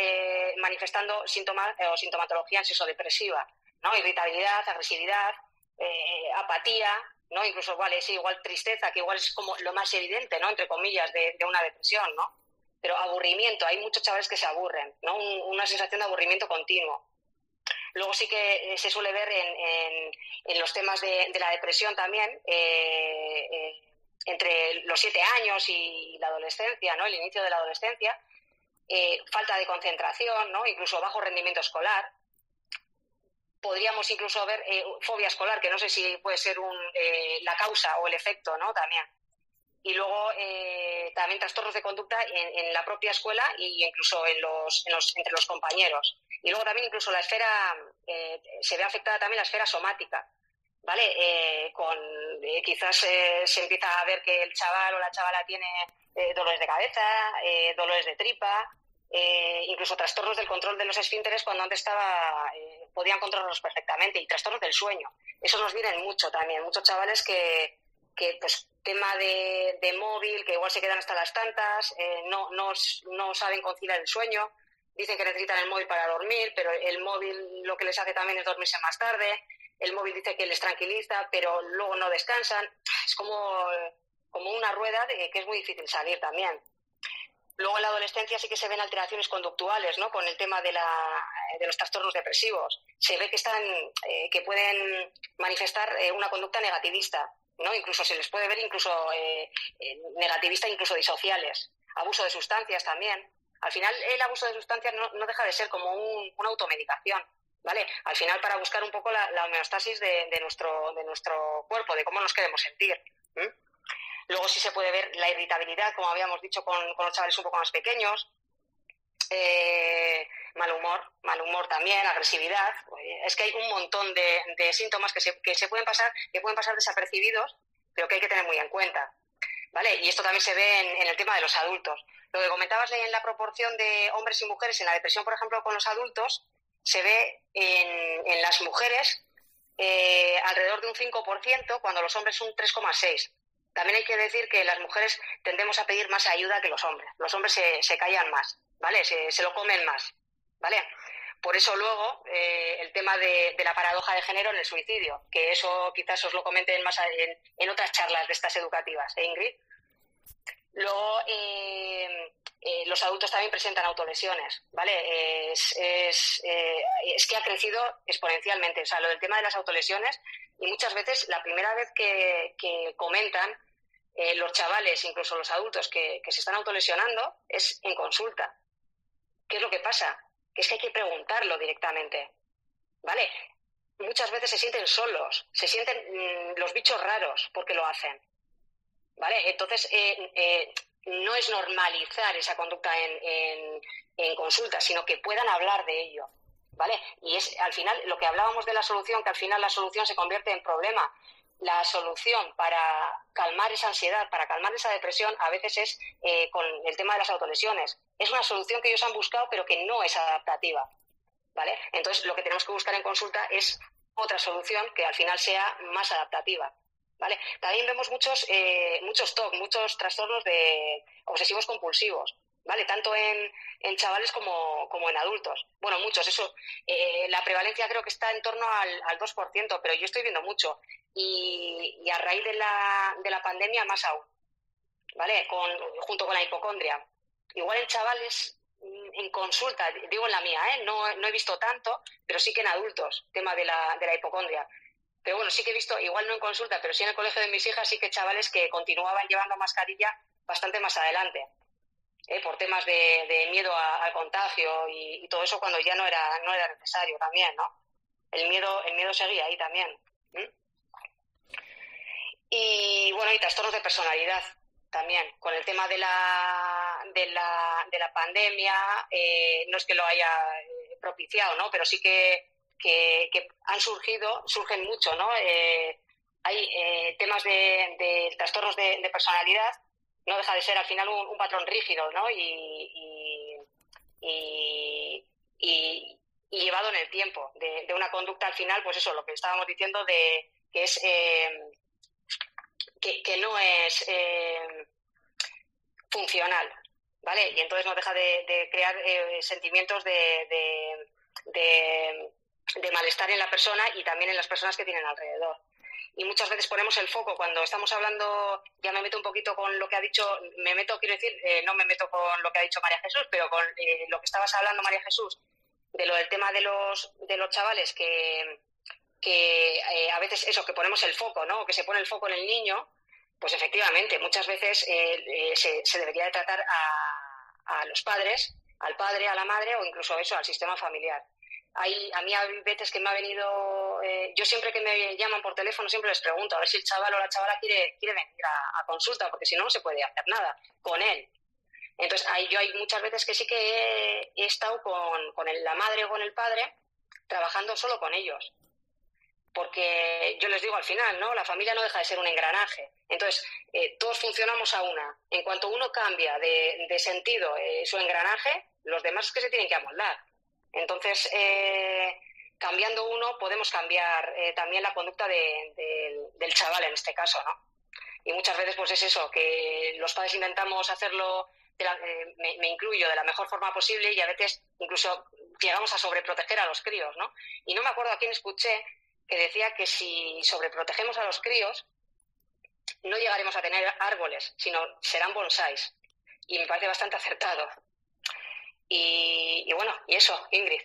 manifestando síntomas o sintomatología ansioso-depresiva, ¿no? Irritabilidad, agresividad, apatía, ¿no? Incluso, vale, sí, igual tristeza, que igual es como lo más evidente, ¿no? Entre comillas, de, una depresión, ¿no? Pero aburrimiento, hay muchos chavales que se aburren, ¿no? una sensación de aburrimiento continuo. Luego sí que se suele ver en, en, los temas de, la depresión también, entre los siete años y la adolescencia, ¿no? El inicio de la adolescencia, falta de concentración, ¿no? Incluso bajo rendimiento escolar podríamos incluso ver eh, fobia escolar, que no sé si puede ser un, eh, la causa o el efecto, ¿no? También. Y luego eh, también trastornos de conducta en, la propia escuela e incluso en los, entre los compañeros. Y luego también incluso la esfera, se ve afectada también la esfera somática, ¿vale? con, quizás se empieza a ver que el chaval o la chavala tiene dolores de cabeza, dolores de tripa, incluso trastornos del control de los esfínteres cuando antes estaba podían controlarlos perfectamente y trastornos del sueño. Eso nos vienen mucho también, muchos chavales que, que pues tema de, móvil, que igual se quedan hasta las tantas, eh, no, no, no saben conciliar el sueño, dicen que necesitan el móvil para dormir, pero el móvil lo que les hace también es dormirse más tarde, el móvil dice que les tranquiliza, pero luego no descansan, es como, como una rueda de que es muy difícil salir también. Luego en la adolescencia sí que se ven alteraciones conductuales, ¿no? Con el tema de, la, de los trastornos depresivos. Se ve que están, eh, que pueden manifestar eh, una conducta negativista, ¿no? Incluso se les puede ver incluso eh, negativista, incluso disociales. Abuso de sustancias también. Al final el abuso de sustancias no, deja de ser como una automedicación, ¿vale? Al final para buscar un poco la, homeostasis de, nuestro, de nuestro cuerpo, de cómo nos queremos sentir. Luego sí se puede ver la irritabilidad, como habíamos dicho, con, los chavales un poco más pequeños. Eh, mal humor, mal humor también, agresividad. Es que hay un montón de, síntomas que se, que se, pueden pasar, que pueden pasar desapercibidos, pero que hay que tener muy en cuenta. ¿Vale? Y esto también se ve en, el tema de los adultos. Lo que comentabas en la proporción de hombres y mujeres en la depresión, por ejemplo, con los adultos, se ve en, las mujeres eh, alrededor de un 5%, cuando los hombres un 3,6%. También hay que decir que las mujeres tendemos a pedir más ayuda que los hombres. Los hombres se, callan más, ¿vale? Se, lo comen más, ¿vale? Por eso luego eh, el tema de, la paradoja de género en el suicidio, que eso quizás os lo comenten más en, otras charlas de estas educativas, ¿eh, Ingrid? Luego, eh, los adultos también presentan autolesiones, ¿vale? Es, que ha crecido exponencialmente. O sea, lo del tema de las autolesiones, y muchas veces la primera vez que comentan eh, los chavales, incluso los adultos que, se están autolesionando, es en consulta. ¿Qué es lo que pasa? Que es que hay que preguntarlo directamente. ¿Vale? Muchas veces se sienten solos, se sienten mm, los bichos raros porque lo hacen. ¿Vale? Entonces, eh, eh, no es normalizar esa conducta en, en, en consulta, sino que puedan hablar de ello. ¿Vale? Y es al final lo que hablábamos de la solución, que al final la solución se convierte en problema la solución para calmar esa ansiedad, para calmar esa depresión, a veces es eh, con el tema de las autolesiones. Es una solución que ellos han buscado, pero que no es adaptativa. ¿Vale? Entonces, lo que tenemos que buscar en consulta es otra solución que al final sea más adaptativa. ¿Vale? También vemos muchos, eh, muchos TOC, muchos trastornos de obsesivos compulsivos. ¿Vale? Tanto en, en chavales como, como, en adultos. Bueno, muchos, eso. Eh, la prevalencia creo que está en torno al, al 2%, pero yo estoy viendo mucho. Y, y, a raíz de la, de la pandemia, más aún, ¿vale? Con, junto con la hipocondria. Igual en chavales, mm, en consulta, digo en la mía, ¿eh? No, no he visto tanto, pero sí que en adultos, tema de la, de la hipocondria. Pero bueno, sí que he visto, igual no en consulta, pero sí en el colegio de mis hijas, sí que chavales que continuaban llevando mascarilla bastante más adelante. Eh, por temas de, miedo al contagio y, todo eso cuando ya no era, no era necesario también, ¿no? El miedo, el miedo seguía ahí también. Y bueno, y trastornos de personalidad también. Con el tema de la, de la, de la pandemia, eh, no es que lo haya eh, propiciado, ¿no? Pero sí que, que, han surgido, surgen mucho, ¿no? hay temas de, de trastornos de personalidad no deja de ser al final un, patrón rígido, ¿no? Y, llevado en el tiempo, de, una conducta al final, pues eso, lo que estábamos diciendo de que es eh, que, no es eh, funcional, ¿vale? Y entonces no deja de, crear eh, sentimientos de, de malestar en la persona y también en las personas que tienen alrededor y muchas veces ponemos el foco cuando estamos hablando, ya me meto un poquito con lo que ha dicho, me meto, quiero decir, eh, no me meto con lo que ha dicho María Jesús, pero con eh, lo que estabas hablando, María Jesús, de lo del tema de los, de los chavales que, que eh, a veces eso, que ponemos el foco, ¿no? Que se pone el foco en el niño, pues efectivamente, muchas veces eh, se, se, debería de tratar a, a, los padres, al padre, a la madre o incluso eso, al sistema familiar. Hay, a mí hay veces que me ha venido, eh, yo siempre que me llaman por teléfono siempre les pregunto a ver si el chaval o la chavala quiere, quiere venir a, consulta, porque si no, no se puede hacer nada con él. Entonces, hay, yo hay muchas veces que sí que he, he estado con, con el, la madre o con el padre trabajando solo con ellos. Porque yo les digo al final, ¿no? La familia no deja de ser un engranaje. Entonces, eh, todos funcionamos a una. En cuanto uno cambia de, de sentido eh, su engranaje, los demás es que se tienen que amoldar. Entonces, eh, cambiando uno, podemos cambiar eh, también la conducta de, de, del chaval en este caso, ¿no? Y muchas veces, pues es eso, que los padres intentamos hacerlo eh, me, me, incluyo de la mejor forma posible y a veces incluso llegamos a sobreproteger a los críos, ¿no? Y no me acuerdo a quién escuché que decía que si sobreprotegemos a los críos, no llegaremos a tener árboles, sino serán bonsáis. Y me parece bastante acertado. Y, bueno, y eso, Ingrid.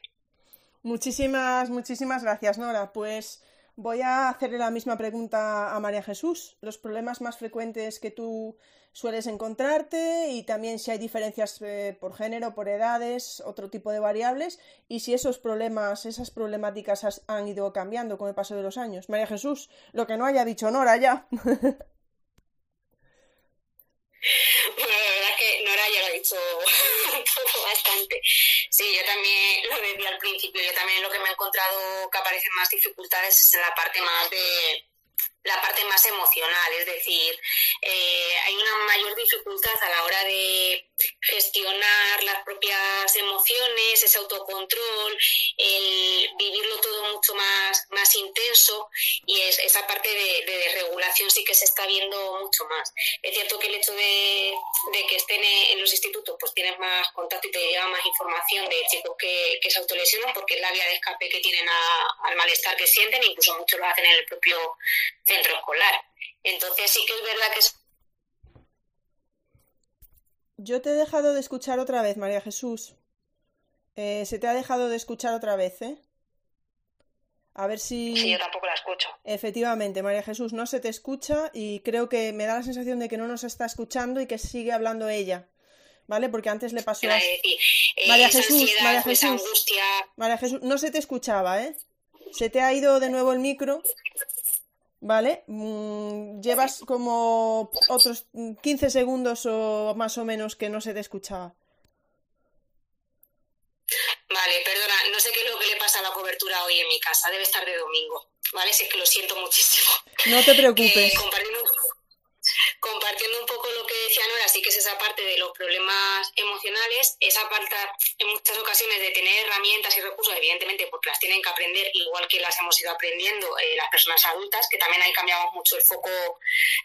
Muchísimas, muchísimas gracias, Nora. Pues voy a hacerle la misma pregunta a María Jesús. Los problemas más frecuentes que tú sueles encontrarte y también si hay diferencias eh, por género, por edades, otro tipo de variables y si esos problemas, esas problemáticas han ido cambiando con el paso de los años. María Jesús, lo que no haya dicho Nora ya. <laughs> Bueno, la verdad es que Nora ya lo ha dicho <laughs> un poco bastante. Sí, yo también lo decía al principio, yo también lo que me he encontrado que aparecen más dificultades es en la parte más de la parte más emocional, es decir, eh, hay una mayor dificultad a la hora de gestionar las propias emociones, ese autocontrol, el vivirlo todo mucho más, más intenso y es, esa parte de, de, regulación sí que se está viendo mucho más. Es cierto que el hecho de, de que estén en los institutos pues tienes más contacto y te llega más información de chicos que, que se autolesionan porque es la vía de escape que tienen a, al malestar que sienten, incluso muchos lo hacen en el propio centro escolar. Entonces sí que es verdad que es yo te he dejado de escuchar otra vez, María Jesús. Eh, se te ha dejado de escuchar otra vez, ¿eh? A ver si. Sí, yo tampoco la escucho. Efectivamente, María Jesús, no se te escucha y creo que me da la sensación de que no nos está escuchando y que sigue hablando ella. ¿Vale? Porque antes le pasó. A... Eh, María Jesús, María Jesús. María Jesús, no se te escuchaba, ¿eh? Se te ha ido de nuevo el micro. ¿Vale? Mm, llevas como otros 15 segundos o más o menos que no se te escuchaba. Vale, perdona, no sé qué es lo que le pasa a la cobertura hoy en mi casa, debe estar de domingo, ¿vale? Si es que lo siento muchísimo. No te <laughs> preocupes. Eh, compartiendo un poco lo que decía Nora, sí que es esa parte de los problemas emocionales, esa parte en muchas ocasiones de tener herramientas y recursos, evidentemente porque las tienen que aprender igual que las hemos ido aprendiendo eh, las personas adultas, que también ahí cambiamos mucho el foco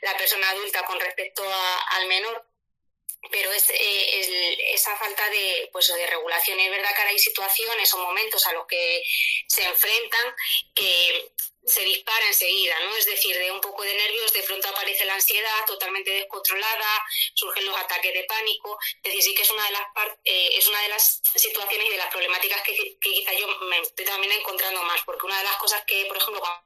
la persona adulta con respecto a, al menor, pero eh, es, esa falta de, pues, de regulación. Es verdad que ahora hay situaciones o momentos a los que se enfrentan que se dispara enseguida, ¿no? Es decir, de un poco de nervios, de pronto aparece la ansiedad totalmente descontrolada, surgen los ataques de pánico. Es decir, sí que es una de las eh, es una de las situaciones y de las problemáticas que, que quizá yo me estoy también encontrando más, porque una de las cosas que, por ejemplo, cuando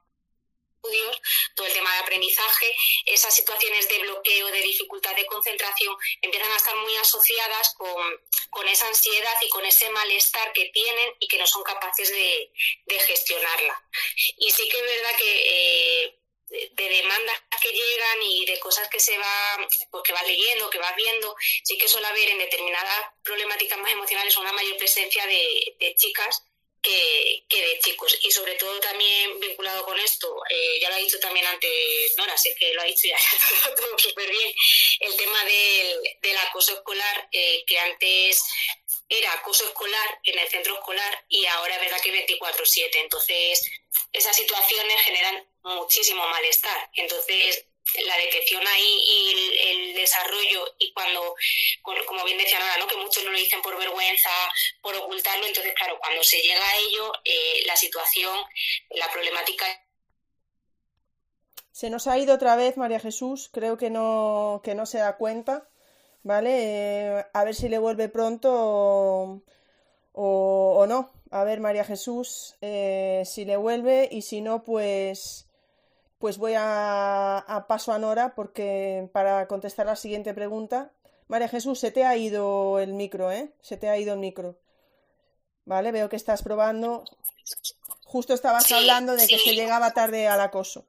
estudios, todo el tema de aprendizaje, esas situaciones de bloqueo, de dificultad de concentración, empiezan a estar muy asociadas con, con esa ansiedad y con ese malestar que tienen y que no son capaces de, de gestionarla. Y sí que es verdad que eh, de demandas que llegan y de cosas que se va, pues que leyendo, que vas viendo, sí que suele haber en determinadas problemáticas más emocionales una mayor presencia de chicas que, que, de chicos. Y sobre todo también vinculado con esto, eh, ya lo ha dicho también antes Nora, sé que lo ha dicho ya todo súper bien, el tema del, del acoso escolar, eh, que antes era acoso escolar en el centro escolar y ahora es verdad que 24-7. Entonces, esas situaciones generan muchísimo malestar. Entonces, la detección ahí y el, desarrollo y cuando, como bien decía Nora, ¿no? que muchos no lo dicen por vergüenza, por ocultarlo, entonces claro, cuando se llega a ello, eh, la situación, la problemática... Se nos ha ido otra vez María Jesús, creo que no, que no se da cuenta, ¿vale? Eh, a ver si le vuelve pronto o, o, o no. A ver, María Jesús, eh, si le vuelve y si no, pues, pues voy a, a paso a Nora porque para contestar la siguiente pregunta. María Jesús, se te ha ido el micro, ¿eh? Se te ha ido el micro. Vale, veo que estás probando. Justo estabas hablando de que se llegaba tarde al acoso.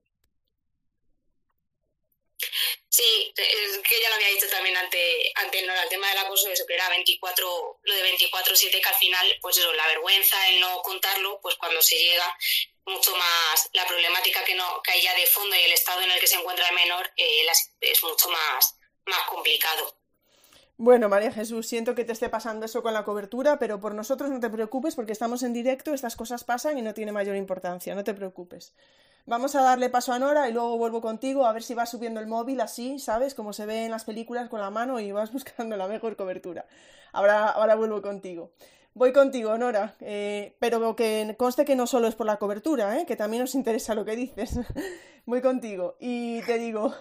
Sí, es que ya lo había dicho también ante, ante el tema del acoso, eso que era 24, lo de 24-7, que al final, pues eso, la vergüenza, el no contarlo, pues cuando se llega mucho más, la problemática que, no, que ya de fondo y el estado en el que se encuentra el menor eh, es mucho más, más complicado. Bueno, María Jesús, siento que te esté pasando eso con la cobertura, pero por nosotros no te preocupes porque estamos en directo, estas cosas pasan y no tiene mayor importancia, no te preocupes. Vamos a darle paso a Nora y luego vuelvo contigo a ver si vas subiendo el móvil así, ¿sabes? Como se ve en las películas con la mano y vas <laughs> buscando la mejor cobertura. Ahora, ahora vuelvo contigo. Voy contigo, Nora, eh, pero que conste que no solo es por la cobertura, ¿eh? que también nos interesa lo que dices. <laughs> Voy contigo y te digo,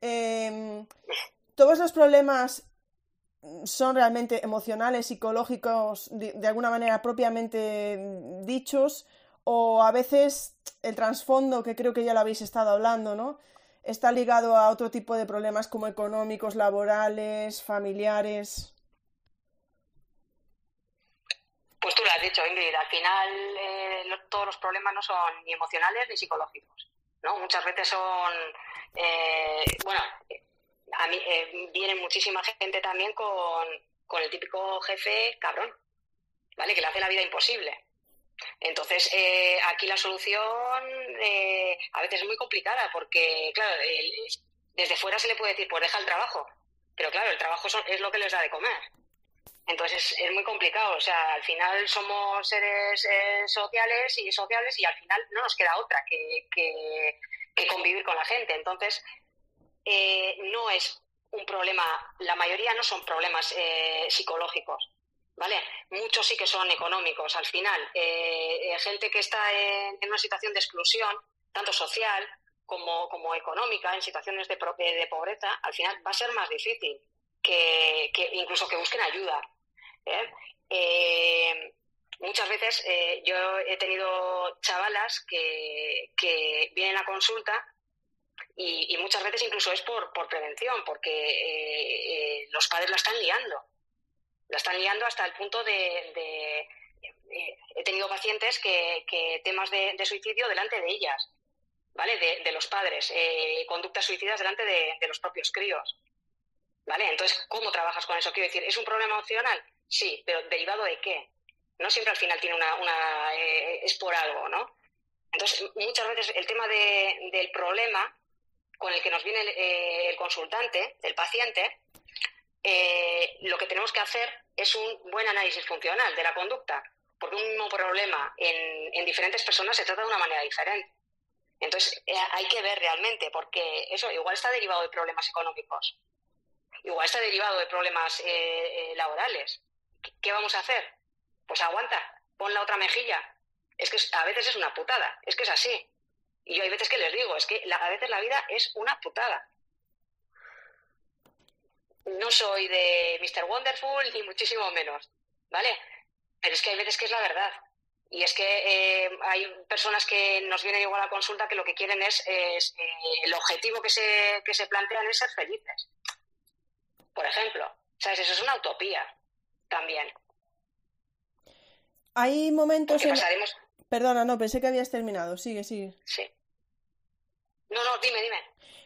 em, todos los problemas son realmente emocionales, psicológicos, de alguna manera propiamente dichos, o a veces el trasfondo, que creo que ya lo habéis estado hablando, ¿no? Está ligado a otro tipo de problemas como económicos, laborales, familiares. Pues tú lo has dicho, Ingrid. Al final eh, todos los problemas no son ni emocionales ni psicológicos, ¿no? Muchas veces son, eh, bueno, a mí eh, viene muchísima gente también con, con el típico jefe cabrón, ¿vale? Que le hace la vida imposible. Entonces, eh, aquí la solución eh, a veces es muy complicada porque, claro, desde fuera se le puede decir, pues deja el trabajo, pero claro, el trabajo es lo que les da de comer. Entonces es, muy complicado, o sea, al final somos seres eh, sociales y sociales y al final no nos queda otra que, que convivir con la gente. Entonces, no es un problema, la mayoría no son problemas psicológicos, ¿vale? Muchos sí que son económicos. Al final, eh, eh, gente que está en, una situación de exclusión, tanto social como, económica, en situaciones de, de, pobreza, al final va a ser más difícil que, incluso que busquen ayuda. ¿eh? muchas veces yo he tenido chavalas que, vienen a consulta y, muchas veces incluso es por, por prevención, porque los padres la están liando la están liando hasta el punto de... he tenido pacientes que, temas de, suicidio delante de ellas, ¿vale? De, los padres, eh, conductas suicidas delante de, los propios críos. ¿Vale? Entonces, ¿cómo trabajas con eso? Quiero decir, ¿es un problema emocional? Sí, pero ¿derivado de qué? No siempre al final tiene una... Eh, es por algo, ¿no? Entonces, muchas veces el tema del problema con el que nos viene el, eh, consultante, el paciente, eh, lo que tenemos que hacer es un buen análisis funcional de la conducta, porque un mismo problema en, diferentes personas se trata de una manera diferente. Entonces, hay que ver realmente, porque eso igual está derivado de problemas económicos, igual está derivado de problemas eh, laborales. ¿Qué vamos a hacer? Pues aguanta, pon la otra mejilla. Es que a veces es una putada, es que es así. Y yo hay veces que les digo, es que a veces la vida es una putada no soy de Mr. Wonderful ni muchísimo menos, ¿vale? Pero es que hay veces que es la verdad. Y es que eh, hay personas que nos vienen igual a la consulta que lo que quieren es, eh, el objetivo que se, que se plantean es ser felices. Por ejemplo, ¿sabes? Eso es una utopía también. Hay momentos en... Perdona, no, pensé que habías terminado. Sigue, sigue. Sí. No, no, dime, dime.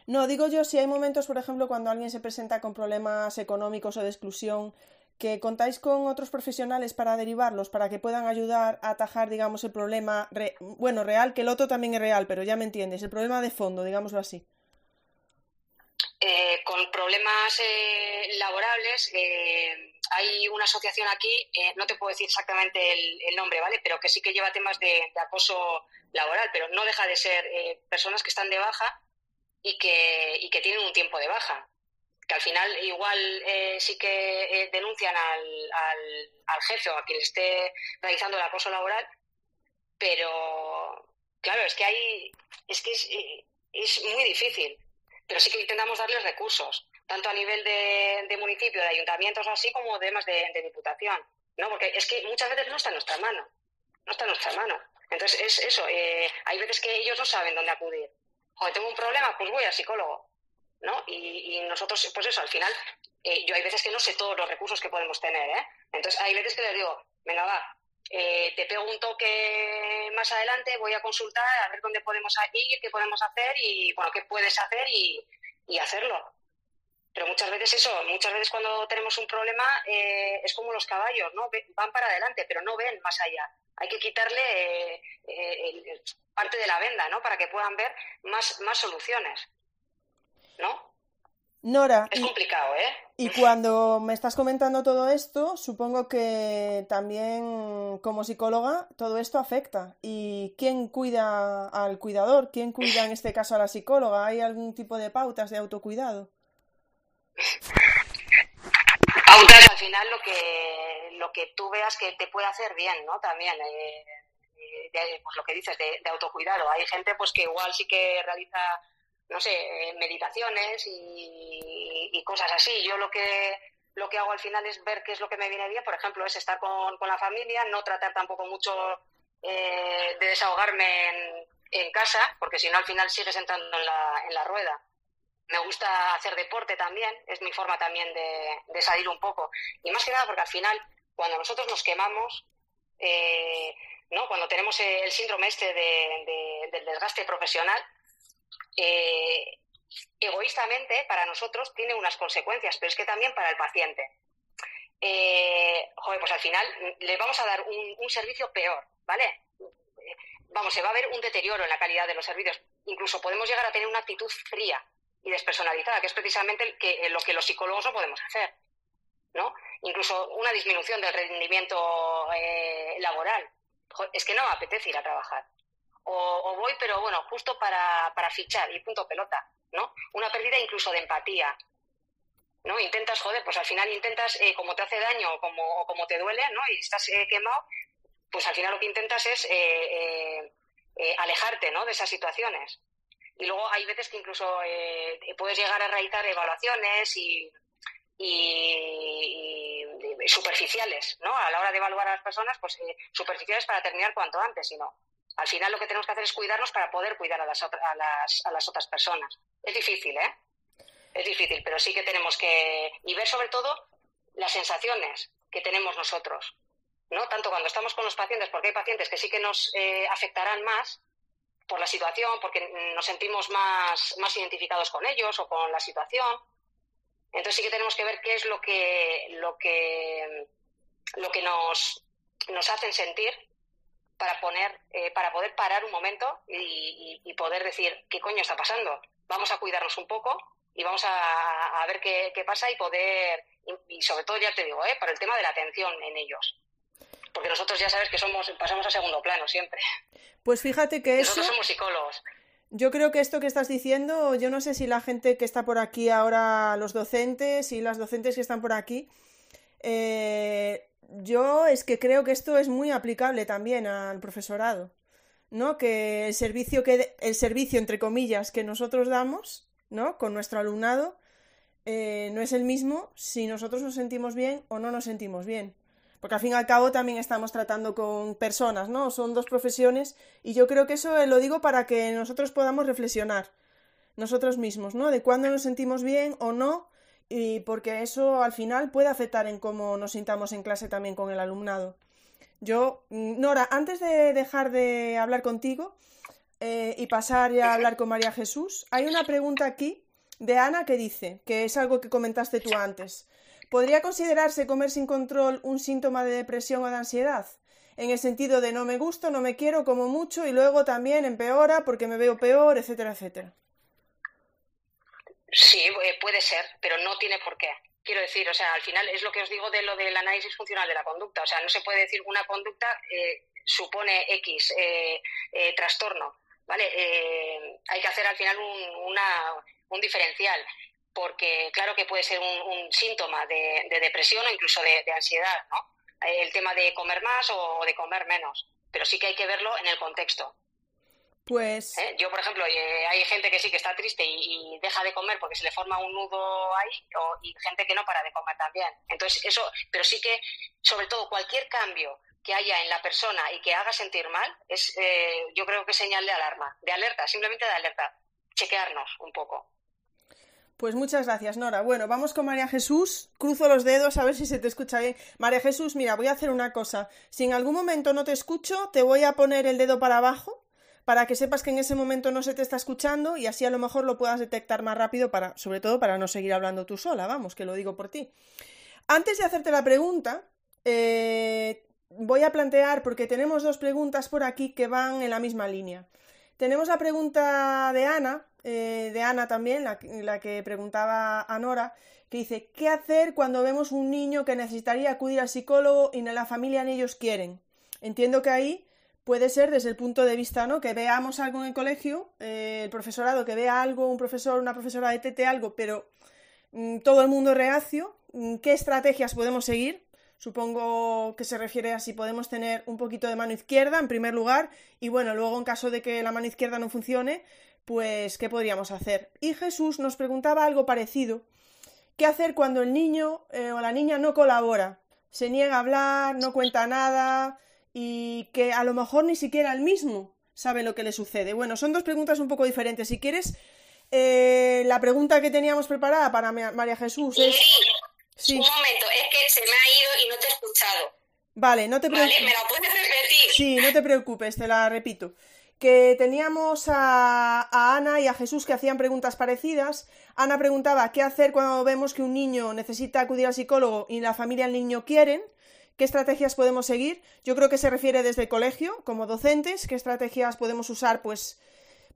No, digo yo, si hay momentos, por ejemplo, cuando alguien se presenta con problemas económicos o de exclusión, que contáis con otros profesionales para derivarlos, para que puedan ayudar a atajar, digamos, el problema, bueno, real, que el otro también es real, pero ya me entiendes, el problema de fondo, digámoslo así. Eh, con problemas eh, laborables, eh, hay una asociación aquí, no te puedo decir exactamente el, nombre, ¿vale? Pero que sí que lleva temas de acoso laboral, pero no deja de ser personas que están de baja y que, y que tienen un tiempo de baja. Que al final igual eh, sí que eh, denuncian al, al, jefe o a quien esté realizando el acoso laboral, pero claro, es que hay, es que es, eh, es muy difícil. Pero sí que intentamos darles recursos, tanto a nivel de, municipio, de ayuntamientos así, como de de, de diputación. ¿no? Porque es que muchas veces no está en nuestra mano. no está en nuestra mano. Entonces, es eso, eh, hay veces que ellos no saben dónde acudir. O tengo un problema, pues voy al psicólogo, ¿no? Y, nosotros, pues eso, al final, eh, yo hay veces que no sé todos los recursos que podemos tener, ¿eh? Entonces, hay veces que les digo, venga, va, eh, te pego un toque más adelante, voy a consultar a ver dónde podemos ir, qué podemos hacer y, bueno, qué puedes hacer y, hacerlo. Pero muchas veces eso, muchas veces cuando tenemos un problema eh, es como los caballos, ¿no? Van para adelante, pero no ven más allá. Hay que quitarle eh, parte de la venda, ¿no? Para que puedan ver más soluciones, ¿no? Nora. Es complicado, ¿eh? Y cuando me estás comentando todo esto, supongo que también como psicóloga todo esto afecta. ¿Y quién cuida al cuidador? ¿Quién cuida en este caso a la psicóloga? ¿Hay algún tipo de pautas de autocuidado? Pautas al final lo que lo que tú veas que te puede hacer bien, ¿no? También eh, eh, pues lo que dices de, de autocuidado. Hay gente pues que igual sí que realiza no sé, meditaciones y, cosas así. Yo lo que lo que hago al final es ver qué es lo que me viene bien, por ejemplo, es estar con, la familia, no tratar tampoco mucho eh, de desahogarme en, casa, porque si no al final sigues entrando en la, en la rueda. Me gusta hacer deporte también, es mi forma también de, salir un poco. Y más que nada porque al final, cuando nosotros nos quemamos, eh, ¿no? cuando tenemos el síndrome este del desgaste profesional, eh, egoístamente para nosotros tiene unas consecuencias, pero es que también para el paciente. Eh, joder, pues al final le vamos a dar un, servicio peor, ¿vale? Vamos, se va a ver un deterioro en la calidad de los servicios. Incluso podemos llegar a tener una actitud fría y despersonalizada, que es precisamente lo que los psicólogos no podemos hacer, ¿no? Incluso una disminución del rendimiento eh, laboral. es que no apetece ir a trabajar o, voy, pero bueno, justo para, para fichar y punto pelota, ¿no? Una pérdida incluso de empatía, ¿no? Intentas, joder, pues al final intentas, eh, como te hace daño o como, como te duele, ¿no? Y estás eh, quemado, pues al final lo que intentas es eh, alejarte, ¿no? De esas situaciones. Y luego hay veces que incluso puedes llegar a realizar evaluaciones y, y, superficiales, ¿no? A la hora de evaluar a las personas, pues superficiales para terminar cuanto antes, si no al final lo que tenemos que hacer es cuidarnos para poder cuidar a las, a las, a las otras personas. Es difícil, ¿eh? Es difícil, pero sí que tenemos que... Y ver sobre todo las sensaciones que tenemos nosotros, ¿no? Tanto cuando estamos con los pacientes, porque hay pacientes que sí que nos eh, afectarán más por la situación, porque nos sentimos más, más identificados con ellos o con la situación. Entonces sí que tenemos que ver qué es lo que, lo que, lo que nos, nos hacen sentir para poner, eh, para poder parar un momento y, poder decir qué coño está pasando. Vamos a cuidarnos un poco y vamos a, ver qué, pasa y poder, y, sobre todo ya te digo, ¿eh? para el tema de la atención en ellos. Porque nosotros ya sabes que somos, pasamos a segundo plano siempre. Pues fíjate que nosotros somos psicólogos. Yo creo que esto que estás diciendo, yo no sé si la gente que está por aquí ahora, los docentes y las docentes que están por aquí, eh, yo es que creo que esto es muy aplicable también al profesorado, ¿no? Que el servicio que el servicio entre comillas que nosotros damos, ¿no? Con nuestro alumnado eh, no es el mismo si nosotros nos sentimos bien o no nos sentimos bien. Porque al fin y al cabo también estamos tratando con personas, ¿no? Son dos profesiones y yo creo que eso lo digo para que nosotros podamos reflexionar nosotros mismos, ¿no? De cuándo nos sentimos bien o no y porque eso al final puede afectar en cómo nos sintamos en clase también con el alumnado. Yo, mm, Nora, antes de dejar de hablar contigo eh, y pasar ya a hablar con María Jesús, hay una pregunta aquí de Ana que dice, que es algo que comentaste tú antes. ¿Podría considerarse comer sin control un síntoma de depresión o de ansiedad? En el sentido de no me gusto, no me quiero, como mucho y luego también empeora porque me veo peor, etcétera, etcétera. Sí, eh, puede ser, pero no tiene por qué. Quiero decir, o sea, al final es lo que os digo de lo del análisis funcional de la conducta. O sea, no se puede decir una conducta eh, supone X eh, trastorno, ¿vale? hay que hacer al final un, una, un diferencial, porque claro que puede ser un, síntoma de, depresión o incluso de, de ansiedad, ¿no? El tema de comer más o de comer menos, pero sí que hay que verlo en el contexto. Pues. ¿Eh? Yo, por ejemplo, eh, hay gente que sí que está triste y, deja de comer porque se le forma un nudo ahí, y gente que no para de comer también. Entonces, eso, pero sí que, sobre todo, cualquier cambio que haya en la persona y que haga sentir mal, es eh, yo creo que es señal de alarma, de alerta, simplemente de alerta. Chequearnos un poco. Pues muchas gracias, Nora. Bueno, vamos con María Jesús. Cruzo los dedos a ver si se te escucha bien. María Jesús, mira, voy a hacer una cosa. Si en algún momento no te escucho, te voy a poner el dedo para abajo para que sepas que en ese momento no se te está escuchando y así a lo mejor lo puedas detectar más rápido para, sobre todo para no seguir hablando tú sola, vamos, que lo digo por ti. Antes de hacerte la pregunta, eh, voy a plantear, porque tenemos dos preguntas por aquí que van en la misma línea. Tenemos la pregunta de Ana, eh, de Ana también, la, la, que preguntaba a Nora, que dice, ¿qué hacer cuando vemos un niño que necesitaría acudir al psicólogo y en la familia ni ellos quieren? Entiendo que ahí puede ser desde el punto de vista, ¿no? Que veamos algo en el colegio, eh, el profesorado que vea algo, un profesor, una profesora de TT algo, pero mm, todo el mundo reacio. Mm, ¿Qué estrategias podemos seguir? Supongo que se refiere a si podemos tener un poquito de mano izquierda en primer lugar y bueno, luego en caso de que la mano izquierda no funcione, pues ¿qué podríamos hacer? Y Jesús nos preguntaba algo parecido. ¿Qué hacer cuando el niño eh, o la niña no colabora? Se niega a hablar, no cuenta nada y que a lo mejor ni siquiera el mismo sabe lo que le sucede. Bueno, son dos preguntas un poco diferentes. Si quieres, eh, la pregunta que teníamos preparada para María Jesús es... Sí. Un momento, es que se me ha ido y no te he escuchado. Vale, no te preocupes. Vale, ¿me la puedes repetir? Sí, no te preocupes, te la repito. Que teníamos a, a, Ana y a Jesús que hacían preguntas parecidas. Ana preguntaba qué hacer cuando vemos que un niño necesita acudir al psicólogo y la familia y el niño quieren. ¿Qué estrategias podemos seguir? Yo creo que se refiere desde el colegio, como docentes, qué estrategias podemos usar, pues,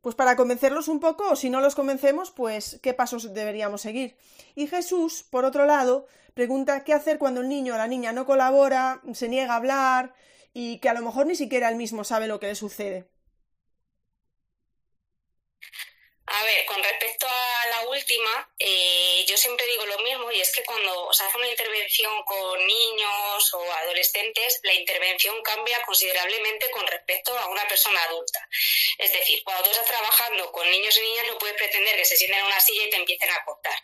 pues para convencerlos un poco, o si no los convencemos, pues qué pasos deberíamos seguir. Y Jesús, por otro lado, pregunta qué hacer cuando el niño o la niña no colabora, se niega a hablar y que a lo mejor ni siquiera él mismo sabe lo que le sucede. A ver, con respecto a la última, eh, yo siempre digo lo mismo y es que cuando se hace una intervención con niños o adolescentes, la intervención cambia considerablemente con respecto a una persona adulta. Es decir, cuando tú estás trabajando con niños y niñas no puedes pretender que se sienten en una silla y te empiecen a cortar,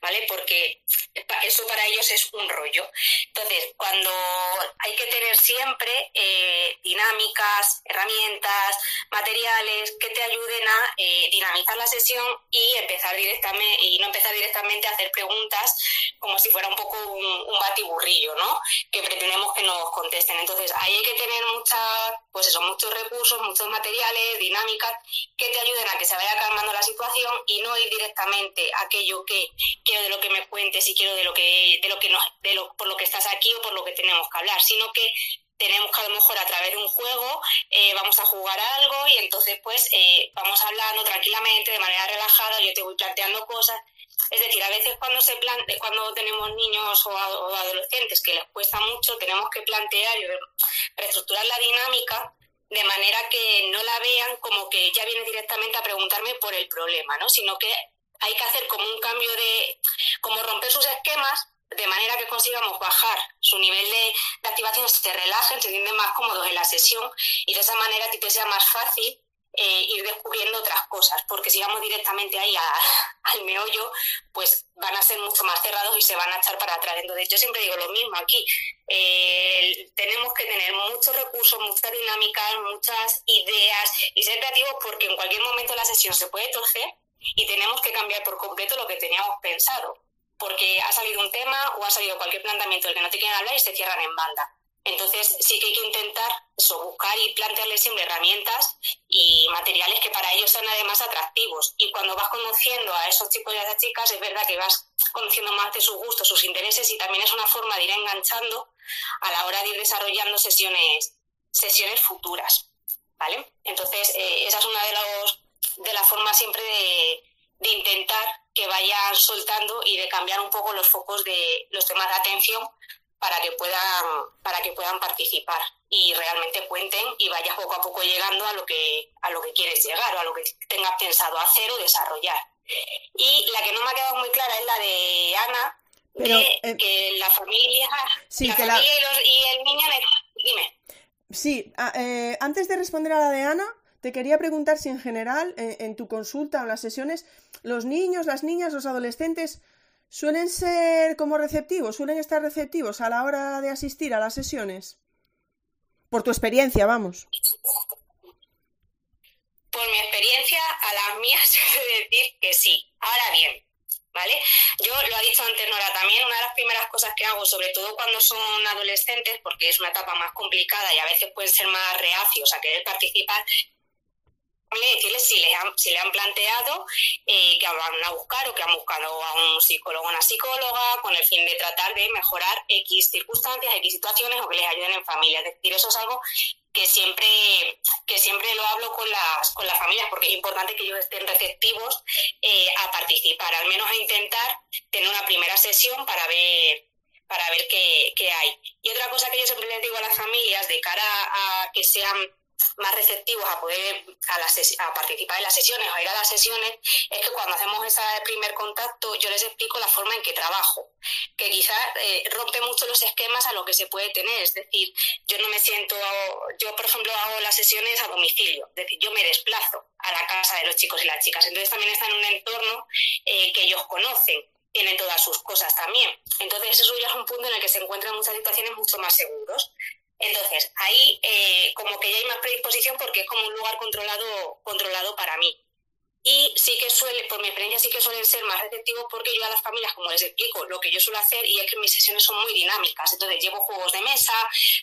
¿vale? Porque eso para ellos es un rollo. Entonces, cuando hay que tener siempre eh, dinámicas, herramientas, materiales que te ayuden a eh, dinamizar la sesión y empezar directamente y no empezar directamente a hacer preguntas como si fuera un poco un, batiburrillo, ¿no? Que pretendemos que nos contesten. Entonces, ahí hay que tener muchas, pues eso, muchos recursos, muchos materiales, dinámicas que te ayuden a que se vaya calmando la situación y no ir directamente a aquello que quiero de lo que me cuentes y quiero de lo que de lo que no, de lo por lo que estás aquí o por lo que tenemos que hablar, sino que tenemos que a lo mejor a través de un juego eh, vamos a jugar algo y entonces pues eh, vamos hablando tranquilamente, de manera relajada, yo te voy planteando cosas. Es decir, a veces cuando, se plante, cuando tenemos niños o, adolescentes que les cuesta mucho, tenemos que plantear y reestructurar la dinámica de manera que no la vean como que ya viene directamente a preguntarme por el problema, ¿no? sino que hay que hacer como un cambio de, como romper sus esquemas de manera que consigamos bajar su nivel de, activación, se relajen, se sienten más cómodos en la sesión y de esa manera a ti te sea más fácil eh, ir descubriendo otras cosas, porque si vamos directamente ahí al meollo, pues van a ser mucho más cerrados y se van a echar para atrás. Entonces yo siempre digo lo mismo aquí, eh, tenemos que tener muchos recursos, muchas dinámicas, muchas ideas y ser creativos porque en cualquier momento la sesión se puede torcer y tenemos que cambiar por completo lo que teníamos pensado porque ha salido un tema o ha salido cualquier planteamiento del que no te quieren hablar y se cierran en banda. Entonces sí que hay que intentar eso, buscar y plantearles siempre herramientas y materiales que para ellos sean además atractivos. Y cuando vas conociendo a esos chicos y a esas chicas, es verdad que vas conociendo más de sus gustos, sus intereses y también es una forma de ir enganchando a la hora de ir desarrollando sesiones, sesiones futuras. ¿Vale? Entonces, eh, esa es una de, los, de las formas siempre de, de intentar que vayan soltando y de cambiar un poco los focos de los temas de atención para que puedan para que puedan participar y realmente cuenten y vayas poco a poco llegando a lo que a lo que quieres llegar o a lo que tengas pensado hacer o desarrollar. Y la que no me ha quedado muy clara es la de Ana eh, que la familia la familia Y, el niño dime. Sí eh, antes de responder a la de Ana te quería preguntar si en general, en, tu consulta o en las sesiones, los niños, las niñas, los adolescentes suelen ser como receptivos, suelen estar receptivos a la hora de asistir a las sesiones. Por tu experiencia, vamos. Por mi experiencia, a las mías he decir que sí. Ahora bien, ¿vale? Yo lo ha dicho antes Nora también, una de las primeras cosas que hago, sobre todo cuando son adolescentes, porque es una etapa más complicada y a veces pueden ser más reacios a querer participar, decirles si le han, si le han planteado eh, que van a buscar o que han buscado a un psicólogo o una psicóloga con el fin de tratar de mejorar X circunstancias, X situaciones o que les ayuden en familia. Es decir, eso es algo que siempre, que siempre lo hablo con las, con las familias porque es importante que ellos estén receptivos eh, a participar, al menos a intentar tener una primera sesión para ver para ver qué, qué hay. Y otra cosa que yo siempre les digo a las familias de cara a que sean más receptivos a poder a, a participar en las sesiones o a ir a las sesiones es que cuando hacemos ese primer contacto yo les explico la forma en que trabajo, que quizás eh, rompe mucho los esquemas a lo que se puede tener, es decir, yo no me siento, yo por ejemplo hago las sesiones a domicilio, es decir, yo me desplazo a la casa de los chicos y las chicas, entonces también están en un entorno eh, que ellos conocen, tienen todas sus cosas también. Entonces eso ya es un punto en el que se encuentran muchas situaciones mucho más seguros. Entonces, ahí eh, como que ya hay más predisposición porque es como un lugar controlado, controlado para mí. Y sí que suele, por mi experiencia, sí que suelen ser más receptivos porque yo a las familias, como les explico, lo que yo suelo hacer y es que mis sesiones son muy dinámicas. Entonces llevo juegos de mesa,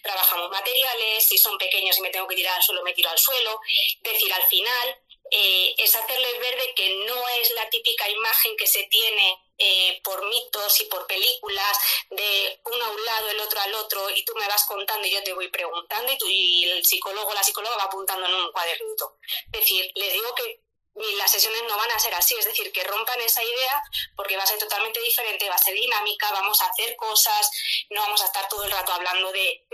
trabajamos materiales, si son pequeños y me tengo que tirar al suelo, me tiro al suelo. Decir, al final eh, es hacerles ver de que no es la típica imagen que se tiene eh, por mitos y por películas, de uno a un lado, el otro al otro, y tú me vas contando y yo te voy preguntando y, tú, y el psicólogo o la psicóloga va apuntando en un cuadernito. Es decir, les digo que las sesiones no van a ser así, es decir, que rompan esa idea porque va a ser totalmente diferente, va a ser dinámica, vamos a hacer cosas, no vamos a estar todo el rato hablando de,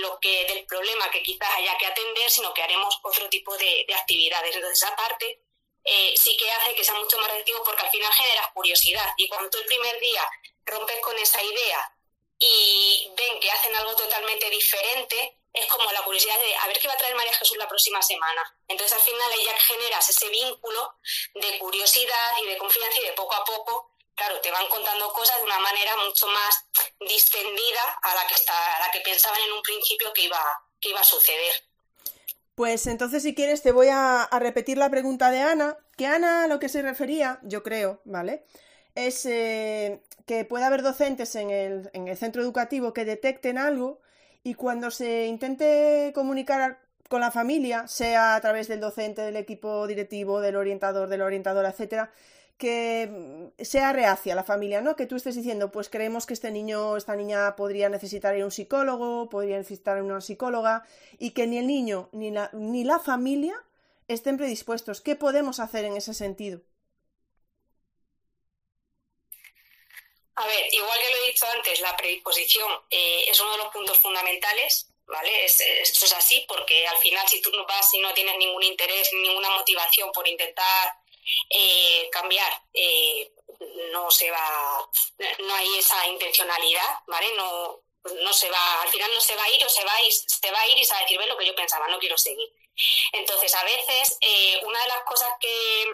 lo que, del problema que quizás haya que atender, sino que haremos otro tipo de, de actividades. Entonces, aparte, eh, sí que hace que sea mucho más reactivo porque al final generas curiosidad y cuando tú el primer día rompes con esa idea y ven que hacen algo totalmente diferente, es como la curiosidad de a ver qué va a traer María Jesús la próxima semana. Entonces al final ya generas ese vínculo de curiosidad y de confianza y de poco a poco, claro, te van contando cosas de una manera mucho más distendida a la que, está, a la que pensaban en un principio que iba, que iba a suceder. Pues entonces, si quieres, te voy a, repetir la pregunta de Ana, que Ana a lo que se refería, yo creo, ¿vale? Es eh, que puede haber docentes en el, en el centro educativo que detecten algo y cuando se intente comunicar con la familia, sea a través del docente, del equipo directivo, del orientador, del orientador, etcétera, que mm, sea reacia la familia, ¿no? Que tú estés diciendo, pues creemos que este niño, esta niña podría necesitar ir a un psicólogo, podría necesitar una psicóloga, y que ni el niño ni la, ni la familia estén predispuestos. ¿Qué podemos hacer en ese sentido? A ver, igual que lo he dicho antes, la predisposición eh, es uno de los puntos fundamentales, ¿vale? Es, es así porque al final si tú no vas y no tienes ningún interés, ninguna motivación por intentar eh, cambiar, eh, no se va, no hay esa intencionalidad, ¿vale? No, no se va, al final no se va a ir o se va a ir, se va a ir y se va a decir, ve lo que yo pensaba, no quiero seguir. Entonces, a veces, eh, una de las cosas que,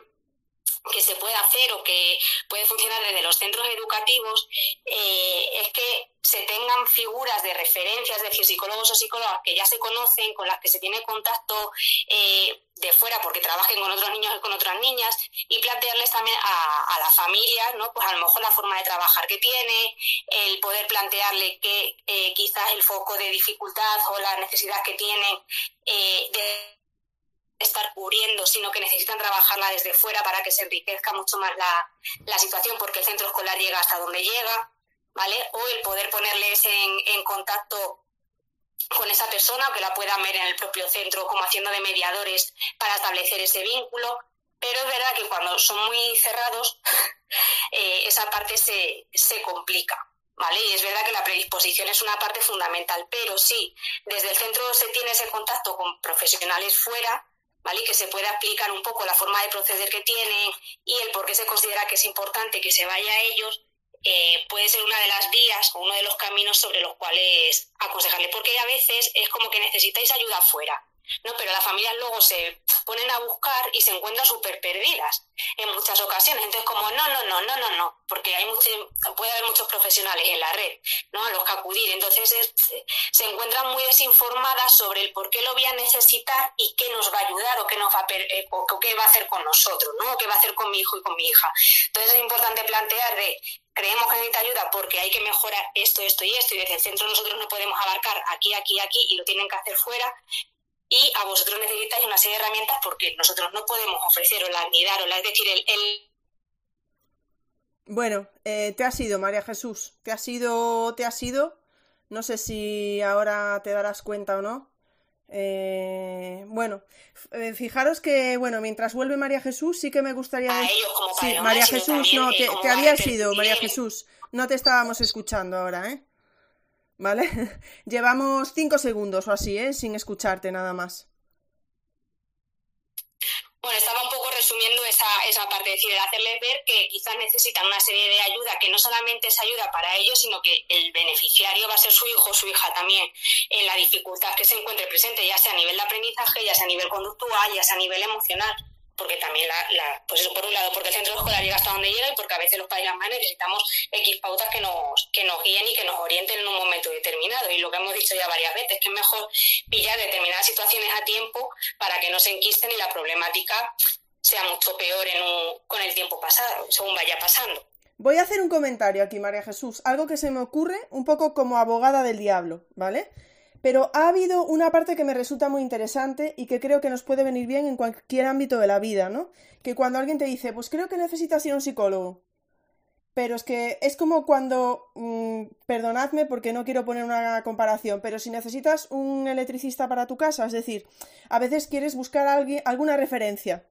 que se puede hacer o que puede funcionar desde los centros educativos eh, es que se tengan figuras de referencia, es decir, psicólogos o psicólogas que ya se conocen, con las que se tiene contacto eh, de fuera porque trabajen con otros niños y con otras niñas y plantearles también a, la familia, ¿no? pues a lo mejor la forma de trabajar que tiene, el poder plantearle que eh, quizás el foco de dificultad o la necesidad que tienen de estar cubriendo, sino que necesitan trabajarla desde fuera para que se enriquezca mucho más la, la situación, porque el centro escolar llega hasta donde llega, ¿vale? O el poder ponerles en, en contacto con esa persona que la puedan ver en el propio centro como haciendo de mediadores para establecer ese vínculo. Pero es verdad que cuando son muy cerrados, <laughs> eh, esa parte se, se complica. ¿Vale? Y es verdad que la predisposición es una parte fundamental, pero sí, desde el centro se tiene ese contacto con profesionales fuera, ¿vale? que se pueda explicar un poco la forma de proceder que tienen y el por qué se considera que es importante que se vaya a ellos, eh, puede ser una de las vías o uno de los caminos sobre los cuales aconsejarle, porque a veces es como que necesitáis ayuda afuera. ¿No? Pero las familias luego se ponen a buscar y se encuentran súper perdidas en muchas ocasiones. Entonces, como no, no, no, no, no, no, porque hay puede haber muchos profesionales en la red, ¿no? A los que acudir. Entonces, se encuentran muy desinformadas sobre el por qué lo voy a necesitar y qué nos va a ayudar o qué nos va a, eh, o qué va a hacer con nosotros, ¿no? O qué va a hacer con mi hijo y con mi hija. Entonces, es importante plantear de creemos que necesita ayuda porque hay que mejorar esto, esto y esto, y desde el centro nosotros no podemos abarcar aquí, aquí, aquí, y lo tienen que hacer fuera, y a vosotros necesitáis una serie de herramientas porque nosotros no podemos ofreceroslas ni daroslas, es decir, el... Bueno, eh, te ha sido, María Jesús, te ha sido, te ha sido, no sé si ahora te darás cuenta o no, eh, bueno, eh, fijaros que, bueno, mientras vuelve María Jesús, sí que me gustaría. sí, María Jesús, no, te, te había sido, María Jesús. No te estábamos escuchando ahora, ¿eh? ¿Vale? <laughs> Llevamos cinco segundos o así, ¿eh? Sin escucharte nada más. Bueno, estaba un poco resumiendo esa, esa parte, es decir, hacerles ver que quizás necesitan una serie de ayuda, que no solamente es ayuda para ellos, sino que el beneficiario va a ser su hijo o su hija también en la dificultad que se encuentre presente, ya sea a nivel de aprendizaje, ya sea a nivel conductual, ya sea a nivel emocional porque también la, la, pues eso por un lado porque el centro escolar llega hasta donde llega y porque a veces los padres y las necesitamos X pautas que nos, que nos guíen y que nos orienten en un momento determinado y lo que hemos dicho ya varias veces que es mejor pillar determinadas situaciones a tiempo para que no se enquisten y la problemática sea mucho peor en con el tiempo pasado, según vaya pasando. Voy a hacer un comentario aquí, María Jesús, algo que se me ocurre un poco como abogada del diablo, ¿vale? Pero ha habido una parte que me resulta muy interesante y que creo que nos puede venir bien en cualquier ámbito de la vida, ¿no? Que cuando alguien te dice, pues creo que necesitas ir a un psicólogo. Pero es que es como cuando, mm, perdonadme porque no quiero poner una comparación, pero si necesitas un electricista para tu casa, es decir, a veces quieres buscar alguien, alguna referencia,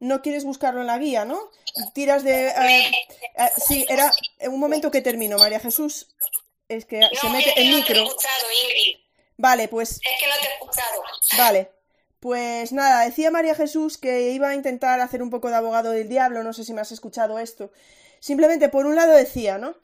no quieres buscarlo en la guía, ¿no? Tiras de... Eh, eh, sí, era un momento que termino, María Jesús. Es que se mete el micro. Vale, pues. Es que no te he escuchado. Vale. Pues nada, decía María Jesús que iba a intentar hacer un poco de abogado del diablo, no sé si me has escuchado esto. Simplemente, por un lado decía, ¿no?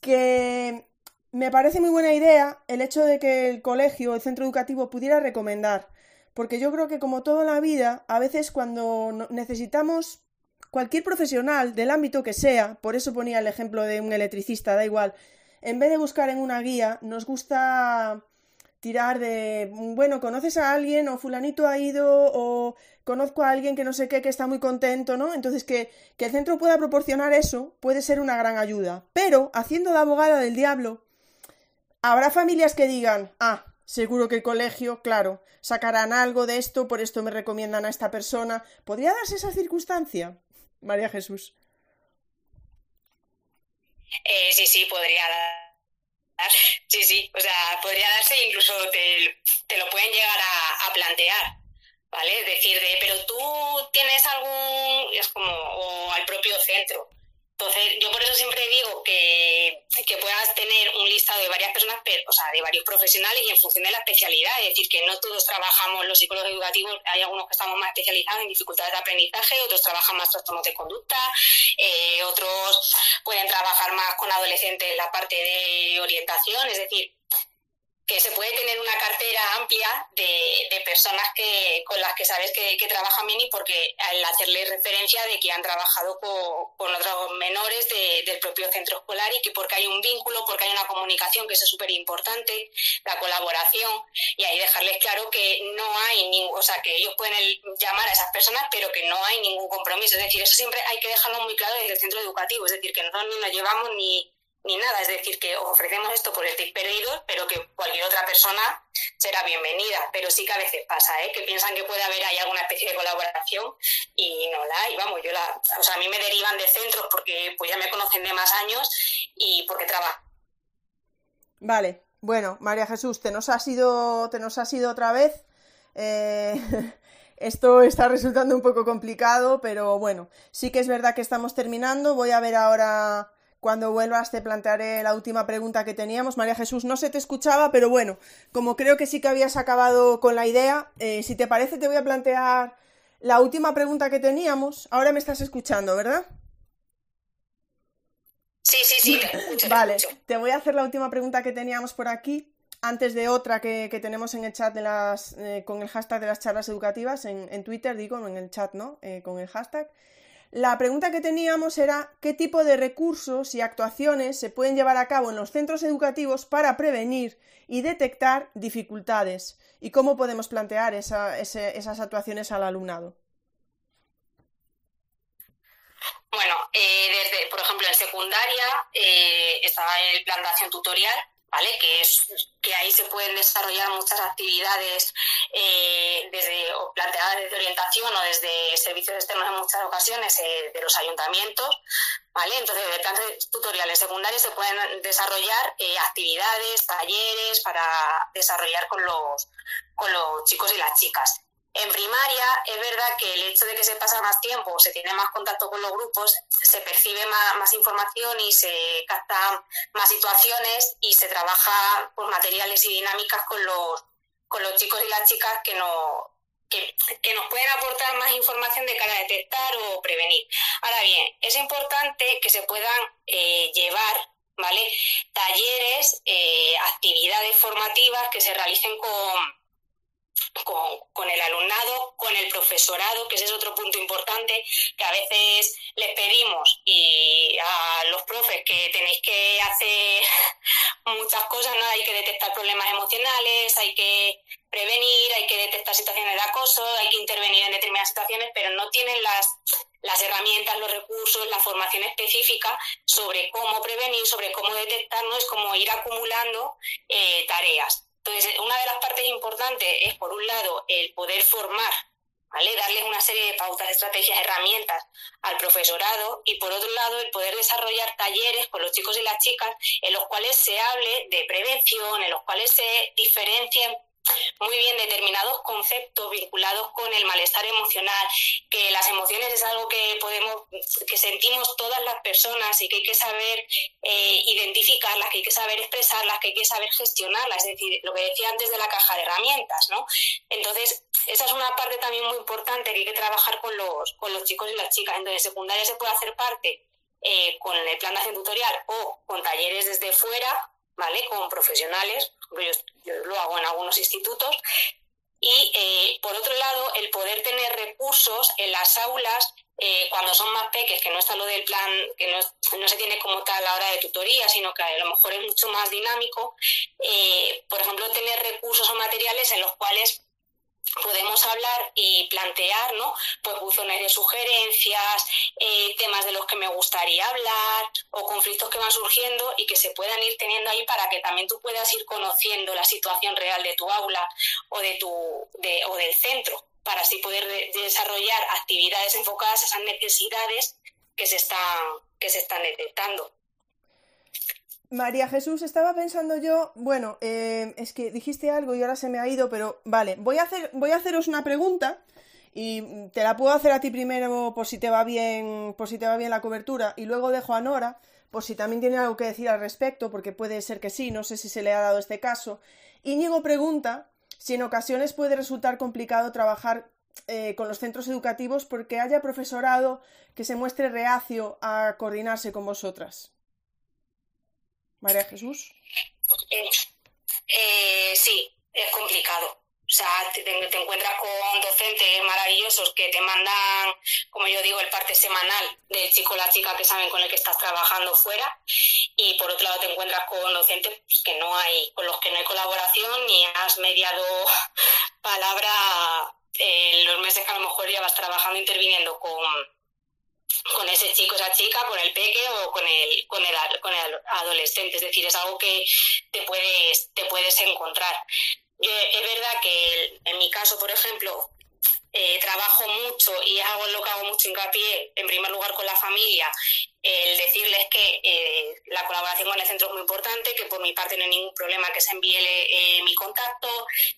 Que me parece muy buena idea el hecho de que el colegio el centro educativo pudiera recomendar. Porque yo creo que como toda la vida, a veces cuando necesitamos cualquier profesional del ámbito que sea, por eso ponía el ejemplo de un electricista, da igual, en vez de buscar en una guía, nos gusta tirar de, bueno, conoces a alguien o fulanito ha ido o conozco a alguien que no sé qué, que está muy contento, ¿no? Entonces que, que el centro pueda proporcionar eso puede ser una gran ayuda. Pero, haciendo de abogada del diablo, habrá familias que digan, ah, seguro que el colegio, claro, sacarán algo de esto, por esto me recomiendan a esta persona. ¿Podría darse esa circunstancia? María Jesús. Eh, sí, sí, podría <laughs> Sí, sí, o sea, podría darse incluso te, lo pueden llegar a, plantear, ¿vale? Decir, de, pero tú tienes algún, es como, o al propio centro, entonces, yo por eso siempre digo que, que puedas tener un listado de varias personas, o sea, de varios profesionales y en función de la especialidad. Es decir, que no todos trabajamos, los psicólogos educativos, hay algunos que estamos más especializados en dificultades de aprendizaje, otros trabajan más trastornos de conducta, eh, otros pueden trabajar más con adolescentes en la parte de orientación. Es decir, que se puede tener una cartera amplia de, de personas que, con las que sabes que, que, trabajan bien y porque al hacerle referencia de que han trabajado con, con otros menores de, del propio centro escolar y que porque hay un vínculo, porque hay una comunicación que es súper importante, la colaboración y ahí dejarles claro que no hay ningún, o sea, que ellos pueden llamar a esas personas pero que no hay ningún compromiso. Es decir, eso siempre hay que dejarlo muy claro desde el centro educativo, es decir, que nosotros ni nos llevamos ni ni nada. Es decir, que ofrecemos esto por el TIC perdido, pero que cualquier otra persona será bienvenida. Pero sí que a veces pasa, ¿eh? que piensan que puede haber ahí alguna especie de colaboración y no la hay. Vamos, yo la, o sea, a mí me derivan de centros porque pues ya me conocen de más años y porque trabajo. Vale, bueno, María Jesús, te nos ha sido, te nos ha sido otra vez. Eh, <laughs> esto está resultando un poco complicado, pero bueno, sí que es verdad que estamos terminando. Voy a ver ahora cuando vuelvas te plantearé la última pregunta que teníamos. María Jesús, no se te escuchaba, pero bueno, como creo que sí que habías acabado con la idea, eh, si te parece te voy a plantear la última pregunta que teníamos. Ahora me estás escuchando, ¿verdad? Sí, sí, sí. <clears throat> vale, te voy a hacer la última pregunta que teníamos por aquí. antes de otra que, tenemos en el chat de las, eh, con el hashtag de las charlas educativas, en, Twitter, digo, en el chat, ¿no? Eh, con el hashtag. La pregunta que teníamos era qué tipo de recursos y actuaciones se pueden llevar a cabo en los centros educativos para prevenir y detectar dificultades y cómo podemos plantear esas actuaciones al alumnado. Bueno, eh, desde, por ejemplo, en secundaria estaba el plan de acción tutorial, que es que ahí se pueden desarrollar muchas actividades eh, desde planteadas desde orientación o desde servicios externos en muchas ocasiones eh, de los ayuntamientos, ¿vale? Entonces, de clases tutoriales secundarios se pueden desarrollar eh, actividades, talleres para desarrollar con los con los chicos y las chicas. En primaria es verdad que el hecho de que se pasa más tiempo, se tiene más contacto con los grupos, se percibe más, información y se captan más situaciones y se trabaja por materiales y dinámicas con los, con los chicos y las chicas que, no, que, nos pueden aportar más información de cara a detectar o prevenir. Ahora bien, es importante que se puedan eh, llevar ¿vale? talleres, eh, actividades formativas que se realicen con con, el alumnado, con el profesorado, que ese es otro punto importante, que a veces les pedimos y a los profes que tenéis que hacer <laughs> muchas cosas, ¿no? Hay que detectar problemas emocionales, hay que prevenir, hay que detectar situaciones de acoso, hay que intervenir en determinadas situaciones, pero no tienen las, las herramientas, los recursos, la formación específica sobre cómo prevenir, sobre cómo detectar, no es como ir acumulando eh, tareas. Entonces, una de las partes importantes es, por un lado, el poder formar, ¿vale? Darles una serie de pautas, estrategias, herramientas al profesorado y, por otro lado, el poder desarrollar talleres con los chicos y las chicas en los cuales se hable de prevención, en los cuales se diferencien muy bien determinados conceptos vinculados con el malestar emocional, que las emociones es algo que podemos, que sentimos todas las personas y que hay que saber eh, identificarlas, que hay que saber expresarlas, que hay que saber gestionarlas, es decir, lo que decía antes de la caja de herramientas, ¿no? Entonces, esa es una parte también muy importante que hay que trabajar con los, con los chicos y las chicas. Entonces, secundaria se puede hacer parte eh, con el plan de acción tutorial o con talleres desde fuera, ¿vale? Con profesionales, yo, lo hago en algunos institutos. Y eh, por otro lado, el poder tener recursos en las aulas eh, cuando son más pequeños, que no está lo del plan, que no, se tiene como tal la hora de tutoría, sino que a lo mejor es mucho más dinámico, eh, por ejemplo, tener recursos o materiales en los cuales podemos hablar y plantear, ¿no? Pues buzones de sugerencias, eh, temas de los que me gustaría hablar o conflictos que van surgiendo y que se puedan ir teniendo ahí para que también tú puedas ir conociendo la situación real de tu aula o de tu o del centro para así poder desarrollar actividades enfocadas a esas necesidades que se están que se están detectando. María Jesús, estaba pensando yo, bueno, eh, es que dijiste algo y ahora se me ha ido, pero vale, voy a, hacer, voy a haceros una pregunta y te la puedo hacer a ti primero por si te va bien, por si te va bien la cobertura y luego dejo a Nora por si también tiene algo que decir al respecto, porque puede ser que sí, no sé si se le ha dado este caso. Íñigo pregunta si en ocasiones puede resultar complicado trabajar eh, con los centros educativos porque haya profesorado que se muestre reacio a coordinarse con vosotras. María Jesús. Eh, sí, es complicado. O sea, te, encuentras con docentes maravillosos que te mandan, como yo digo, el parte semanal del chico o la chica que saben con el que estás trabajando fuera. Y por otro lado te encuentras con docentes que no hay, con los que no hay colaboración ni has mediado <laughs> palabra en los meses que a lo mejor ya vas trabajando, interviniendo con, con ese chico, esa chica, con el peque o con el, con el, con el adolescente. Es decir, es algo que te puedes, te puedes encontrar. es verdad que en mi caso, por ejemplo, eh, trabajo mucho y en lo que hago mucho hincapié, en primer lugar con la familia, el decirles que eh, la colaboración con el centro es muy importante, que por mi parte no hay ningún problema que se envíe eh, mi contacto,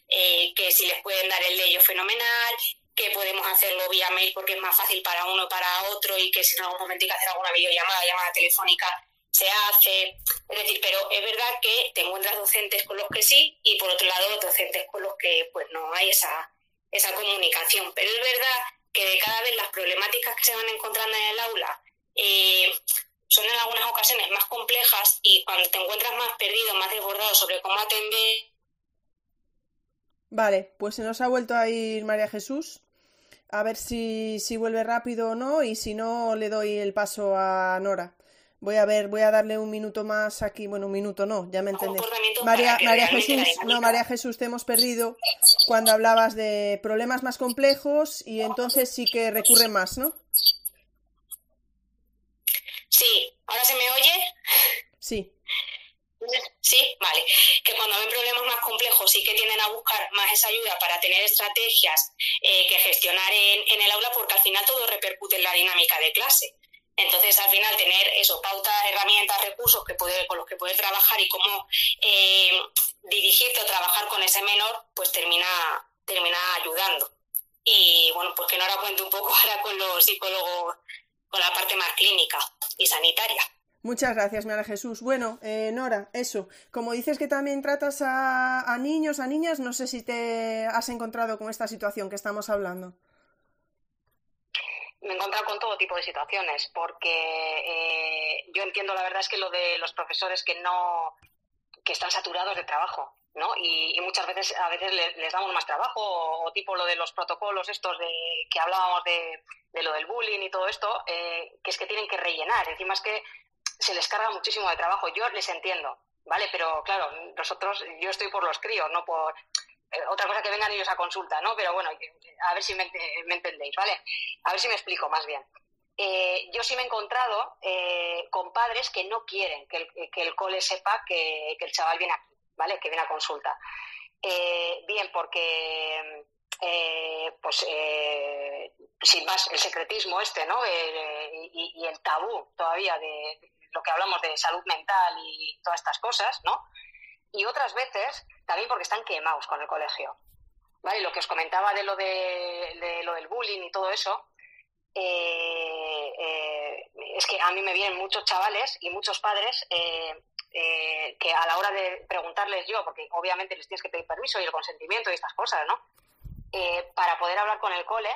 que si les pueden dar el de ellos fenomenal, que podemos hacerlo vía mail porque es más fácil para uno para otro y que si en algún momento hay que hacer alguna videollamada, llamada telefónica, se hace. Es decir, pero es verdad que te encuentras docentes con los que sí y por otro lado docentes con los que pues no hay esa, esa comunicación. Pero es verdad que de cada vez las problemáticas que se van encontrando en el aula eh, son en algunas ocasiones más complejas y cuando te encuentras más perdido, más desbordado sobre cómo atender Vale, pues se nos ha vuelto a ir María Jesús. A ver si, si vuelve rápido o no, y si no, le doy el paso a Nora. Voy a ver, voy a darle un minuto más aquí. Bueno, un minuto no, ya me entendés. María, María Jesús, no, María Jesús, te hemos perdido cuando hablabas de problemas más complejos y entonces sí que recurre más, ¿no? Sí, ¿ahora se me oye? Sí. Sí, vale. Que cuando ven problemas más complejos sí que tienden a buscar más esa ayuda para tener estrategias eh, que gestionar en, el aula porque al final todo repercute en la dinámica de clase. Entonces, al final, tener eso, pautas, herramientas, recursos que poder, con los que poder trabajar y cómo eh, dirigirte o trabajar con ese menor, pues termina, termina ayudando. Y bueno, pues que Nora cuente un poco <laughs> ahora con los psicólogos, con la parte más clínica y sanitaria. Muchas gracias, María Jesús. Bueno, eh, Nora, eso. Como dices que también tratas a, a niños, a niñas, no sé si te has encontrado con esta situación que estamos hablando me he encontrado con todo tipo de situaciones, porque eh, yo entiendo la verdad es que lo de los profesores que no que están saturados de trabajo, ¿no? Y, muchas veces a veces les, damos más trabajo o, tipo lo de los protocolos estos de que hablábamos de, de lo del bullying y todo esto, eh, que es que tienen que rellenar. Encima es que se les carga muchísimo de trabajo. Yo les entiendo, ¿vale? Pero claro, nosotros, yo estoy por los críos, no por eh, otra cosa que vengan ellos a consulta, ¿no? Pero bueno, a ver si me, entendéis, ¿vale? A ver si me explico más bien. Eh, yo sí me he encontrado eh, con padres que no quieren que el, cole sepa que, el chaval viene aquí, ¿vale? Que viene a consulta. bien, porque, pues, sin más, el secretismo este, ¿no? Y, y, el tabú todavía de lo que hablamos de salud mental y todas estas cosas, ¿no? y otras veces también porque están quemados con el colegio. ¿Vale? Lo que os comentaba de lo, de, lo del bullying y todo eso, eh, eh, es que a mí me vienen muchos chavales y muchos padres eh, que a la hora de preguntarles yo, porque obviamente les tienes que pedir permiso y el consentimiento y estas cosas, ¿no? Para poder hablar con el cole,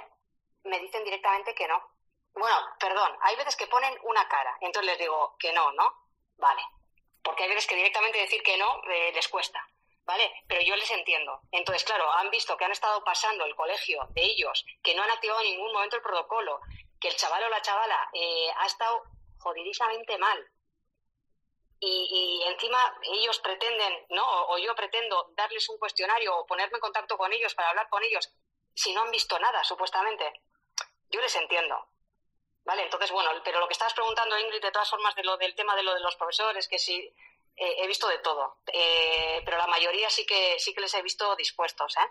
me dicen directamente que no. Bueno, perdón, hay veces que ponen una cara, entonces les digo que no, ¿no? Vale, porque hay veces que directamente decir que no eh, les cuesta, ¿vale? Pero yo les entiendo. Entonces, claro, han visto que han estado pasando el colegio de ellos, que no han activado en ningún momento el protocolo, que el chaval o la chavala eh, ha estado jodidísimamente mal. Y, encima ellos pretenden, ¿no? O, yo pretendo darles un cuestionario o ponerme en contacto con ellos para hablar con ellos si no han visto nada, supuestamente. Yo les entiendo. Vale, entonces, bueno, pero lo que estabas preguntando, Ingrid, de todas formas, de lo del tema de lo de los profesores, que sí, eh, he visto de todo, eh, pero la mayoría sí que, sí que les he visto dispuestos, ¿eh?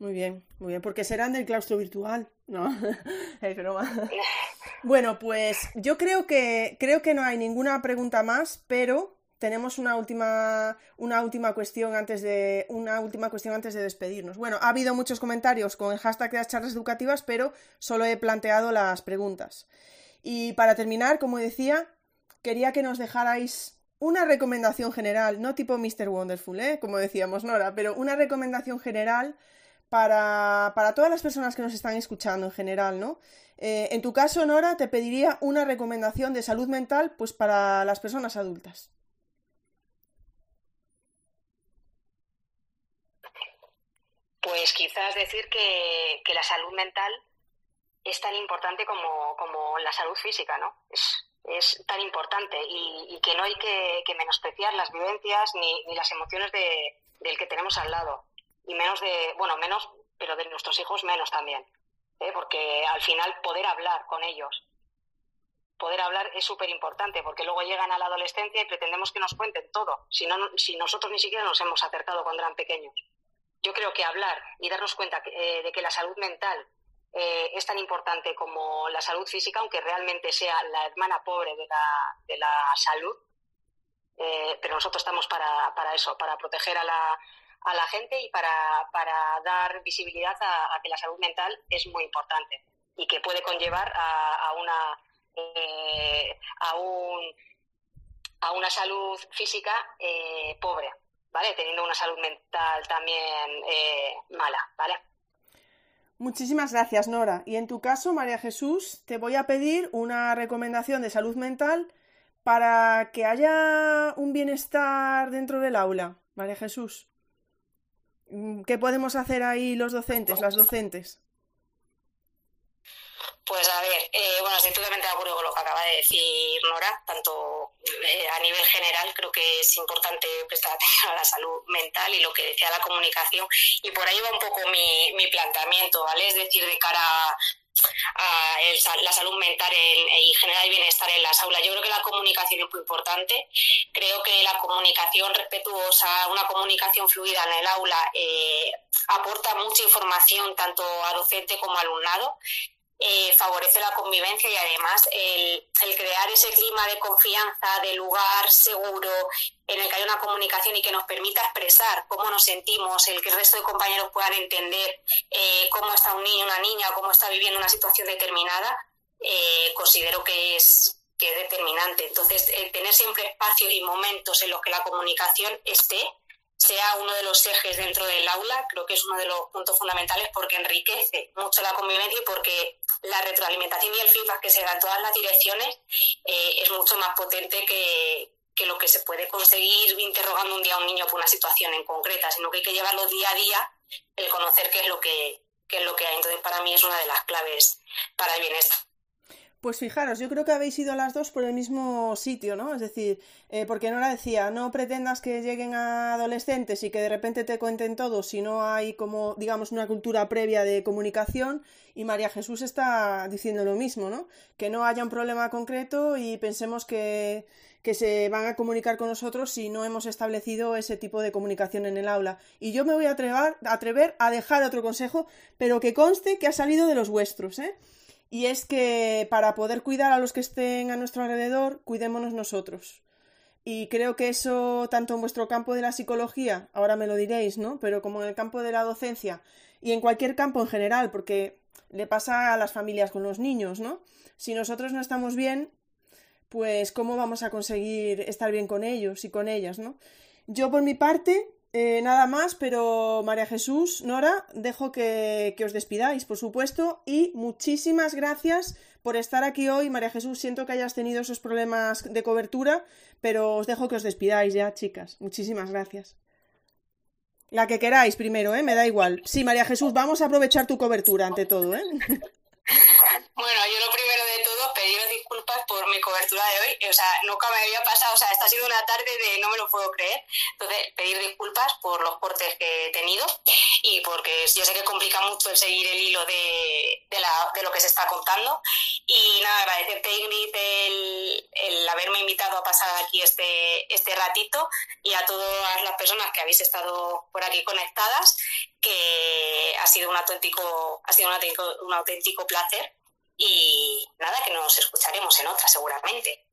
Muy bien, muy bien, porque serán del claustro virtual, ¿no? <laughs> es broma. <laughs> bueno, pues yo creo que, creo que no hay ninguna pregunta más, pero tenemos una última, una última cuestión antes de una última cuestión antes de despedirnos. Bueno, ha habido muchos comentarios con el hashtag de las charlas educativas, pero solo he planteado las preguntas. Y para terminar, como decía, quería que nos dejarais una recomendación general, no tipo Mr. Wonderful, ¿eh? como decíamos Nora, pero una recomendación general para, para, todas las personas que nos están escuchando en general, ¿no? Eh, en tu caso, Nora, te pediría una recomendación de salud mental pues para las personas adultas. Pues quizás decir que, la salud mental es tan importante como, como la salud física, ¿no? Es, es tan importante y, que no hay que, menospreciar las vivencias ni, ni las emociones de, del que tenemos al lado. Y menos de, bueno, menos, pero de nuestros hijos menos también. ¿eh? Porque al final poder hablar con ellos, poder hablar es súper importante, porque luego llegan a la adolescencia y pretendemos que nos cuenten todo, si, no, si nosotros ni siquiera nos hemos acercado cuando eran pequeños yo creo que hablar y darnos cuenta eh, de que la salud mental eh, es tan importante como la salud física, aunque realmente sea la hermana pobre de la, de la salud, eh, pero nosotros estamos para, para, eso, para proteger a la, a la gente y para, para dar visibilidad a, que la salud mental es muy importante y que puede conllevar a, una a, un, a una salud física pobre. ¿vale? Teniendo una salud mental también eh, mala, ¿vale? Muchísimas gracias, Nora. Y en tu caso, María Jesús, te voy a pedir una recomendación de salud mental para que haya un bienestar dentro del aula. María Jesús. Mm, ¿Qué podemos hacer ahí los docentes, las docentes? Pues a ver, eh, bueno, estoy totalmente de acuerdo con lo que acaba de decir Nora, tanto eh, a nivel general creo que es importante prestar atención a la salud mental y lo que decía la comunicación y por ahí va un poco mi, mi planteamiento, ¿vale? Es decir, de cara a la salud mental y generar bienestar en las aulas. Yo creo que la comunicación es muy importante. Creo que la comunicación respetuosa, una comunicación fluida en el aula, eh, aporta mucha información tanto a docente como a alumnado eh, favorece la convivencia y además el, crear ese clima de confianza, de lugar seguro en el que hay una comunicación y que nos permita expresar cómo nos sentimos, el que el resto de compañeros puedan entender eh, cómo está un niño, una niña, cómo está viviendo una situación determinada, eh, considero que es, que es determinante. Entonces, tener siempre espacios y momentos en los que la comunicación esté sea uno de los ejes dentro del aula, creo que es uno de los puntos fundamentales porque enriquece mucho la convivencia y porque la retroalimentación y el feedback que se da en todas las direcciones eh, es mucho más potente que, lo que se puede conseguir interrogando un día a un niño por una situación en concreta, sino que hay que llevarlo día a día, el conocer qué es lo que, qué es lo que hay. Entonces, para mí es una de las claves para el bienestar. Pues fijaros, yo creo que habéis ido las dos por el mismo sitio, ¿no? Es decir, eh, porque Nora decía, no pretendas que lleguen a adolescentes y que de repente te cuenten todo si no hay como, digamos, una cultura previa de comunicación. Y María Jesús está diciendo lo mismo, ¿no? Que no haya un problema concreto y pensemos que, que se van a comunicar con nosotros si no hemos establecido ese tipo de comunicación en el aula. Y yo me voy a atrever, atrever a dejar otro consejo, pero que conste que ha salido de los vuestros, ¿eh? Y es que para poder cuidar a los que estén a nuestro alrededor, cuidémonos nosotros. Y creo que eso, tanto en vuestro campo de la psicología, ahora me lo diréis, ¿no? Pero como en el campo de la docencia y en cualquier campo en general, porque le pasa a las familias con los niños, ¿no? Si nosotros no estamos bien, pues cómo vamos a conseguir estar bien con ellos y con ellas, ¿no? Yo por mi parte eh, nada más, pero María Jesús, Nora, dejo que, os despidáis, por supuesto, y muchísimas gracias por estar aquí hoy. María Jesús, siento que hayas tenido esos problemas de cobertura, pero os dejo que os despidáis ya, chicas. Muchísimas gracias. La que queráis primero, ¿eh? Me da igual. Sí, María Jesús, vamos a aprovechar tu cobertura ante todo, ¿eh? <laughs> Bueno, yo lo primero de todo, pediros disculpas por mi cobertura de hoy. O sea, nunca me había pasado, o sea, esta ha sido una tarde de no me lo puedo creer. Entonces, pedir disculpas por los cortes que he tenido y porque yo sé que complica mucho el seguir el hilo de, de, lo que se está contando. Y nada, agradecerte, Ingrid, el, el haberme invitado a pasar aquí este, este ratito y a todas las personas que habéis estado por aquí conectadas que ha sido un auténtico, ha sido un auténtico, un auténtico placer y nada, que nos escucharemos en otra seguramente.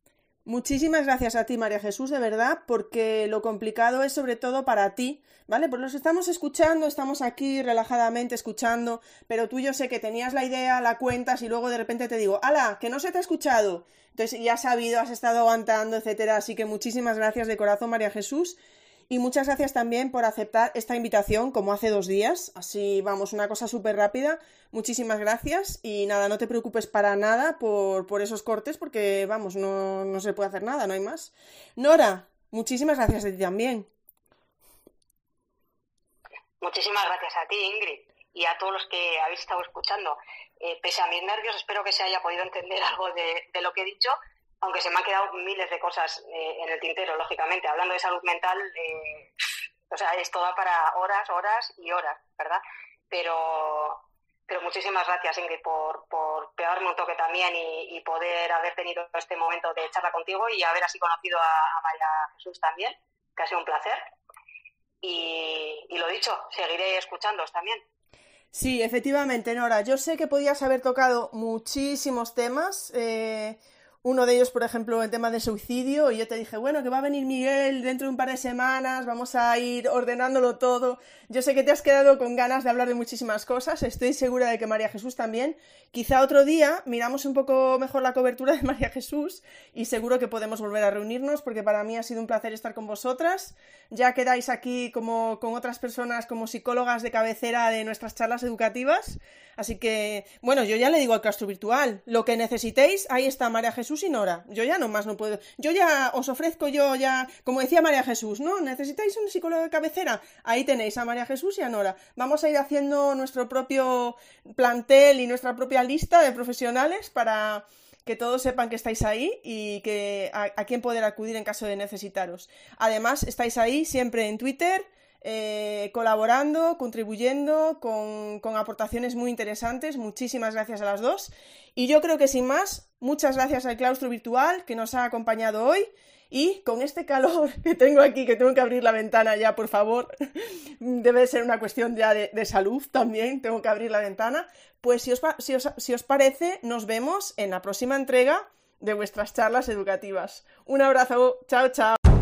Muchísimas gracias a ti, María Jesús, de verdad, porque lo complicado es sobre todo para ti, ¿vale? Pues los estamos escuchando, estamos aquí relajadamente escuchando, pero tú yo sé que tenías la idea, la cuentas y luego de repente te digo, ¡hala! Que no se te ha escuchado. Entonces ya has sabido, has estado aguantando, etcétera. Así que muchísimas gracias de corazón, María Jesús. Y muchas gracias también por aceptar esta invitación como hace dos días. Así vamos, una cosa súper rápida. Muchísimas gracias y nada, no te preocupes para nada por, por esos cortes porque vamos, no, no, se puede hacer nada, no hay más. Nora, muchísimas gracias a ti también. Muchísimas gracias a ti, Ingrid, y a todos los que habéis estado escuchando. Eh, pese a mis nervios, espero que se haya podido entender <laughs> algo de, de lo que he dicho aunque se me han quedado miles de cosas eh, en el tintero, lógicamente. Hablando de salud mental, eh, o sea, es toda para horas, horas y horas, ¿verdad? Pero, pero muchísimas gracias, Ingrid, por, por pegarme un toque también y, poder haber tenido este momento de charla contigo y haber así conocido a, María Jesús también, que ha sido un placer. Y, y lo dicho, seguiré escuchándoos también. Sí, efectivamente, Nora. Yo sé que podías haber tocado muchísimos temas. Eh uno de ellos, por ejemplo, el tema de suicidio, y yo te dije, bueno, que va a venir Miguel dentro de un par de semanas, vamos a ir ordenándolo todo. Yo sé que te has quedado con ganas de hablar de muchísimas cosas, estoy segura de que María Jesús también. Quizá otro día miramos un poco mejor la cobertura de María Jesús y seguro que podemos volver a reunirnos porque para mí ha sido un placer estar con vosotras. Ya quedáis aquí como con otras personas como psicólogas de cabecera de nuestras charlas educativas. Así que, bueno, yo ya le digo al Castro Virtual, lo que necesitéis, ahí está María Jesús y Nora. Yo ya no más no puedo. Yo ya os ofrezco yo ya, como decía María Jesús, ¿no? ¿Necesitáis un psicólogo de cabecera? Ahí tenéis a María Jesús y a Nora. Vamos a ir haciendo nuestro propio plantel y nuestra propia lista de profesionales para que todos sepan que estáis ahí y que a, a quién poder acudir en caso de necesitaros. Además, estáis ahí siempre en Twitter, eh, colaborando, contribuyendo con, con, aportaciones muy interesantes. Muchísimas gracias a las dos. Y yo creo que sin más, muchas gracias al claustro virtual que nos ha acompañado hoy. Y con este calor <laughs> que tengo aquí, que tengo que abrir la ventana ya, por favor, <laughs> debe ser una cuestión ya de, salud también, tengo que abrir la ventana. Pues si os, si, os, si os parece, nos vemos en la próxima entrega de vuestras charlas educativas. Un abrazo, chao, chao.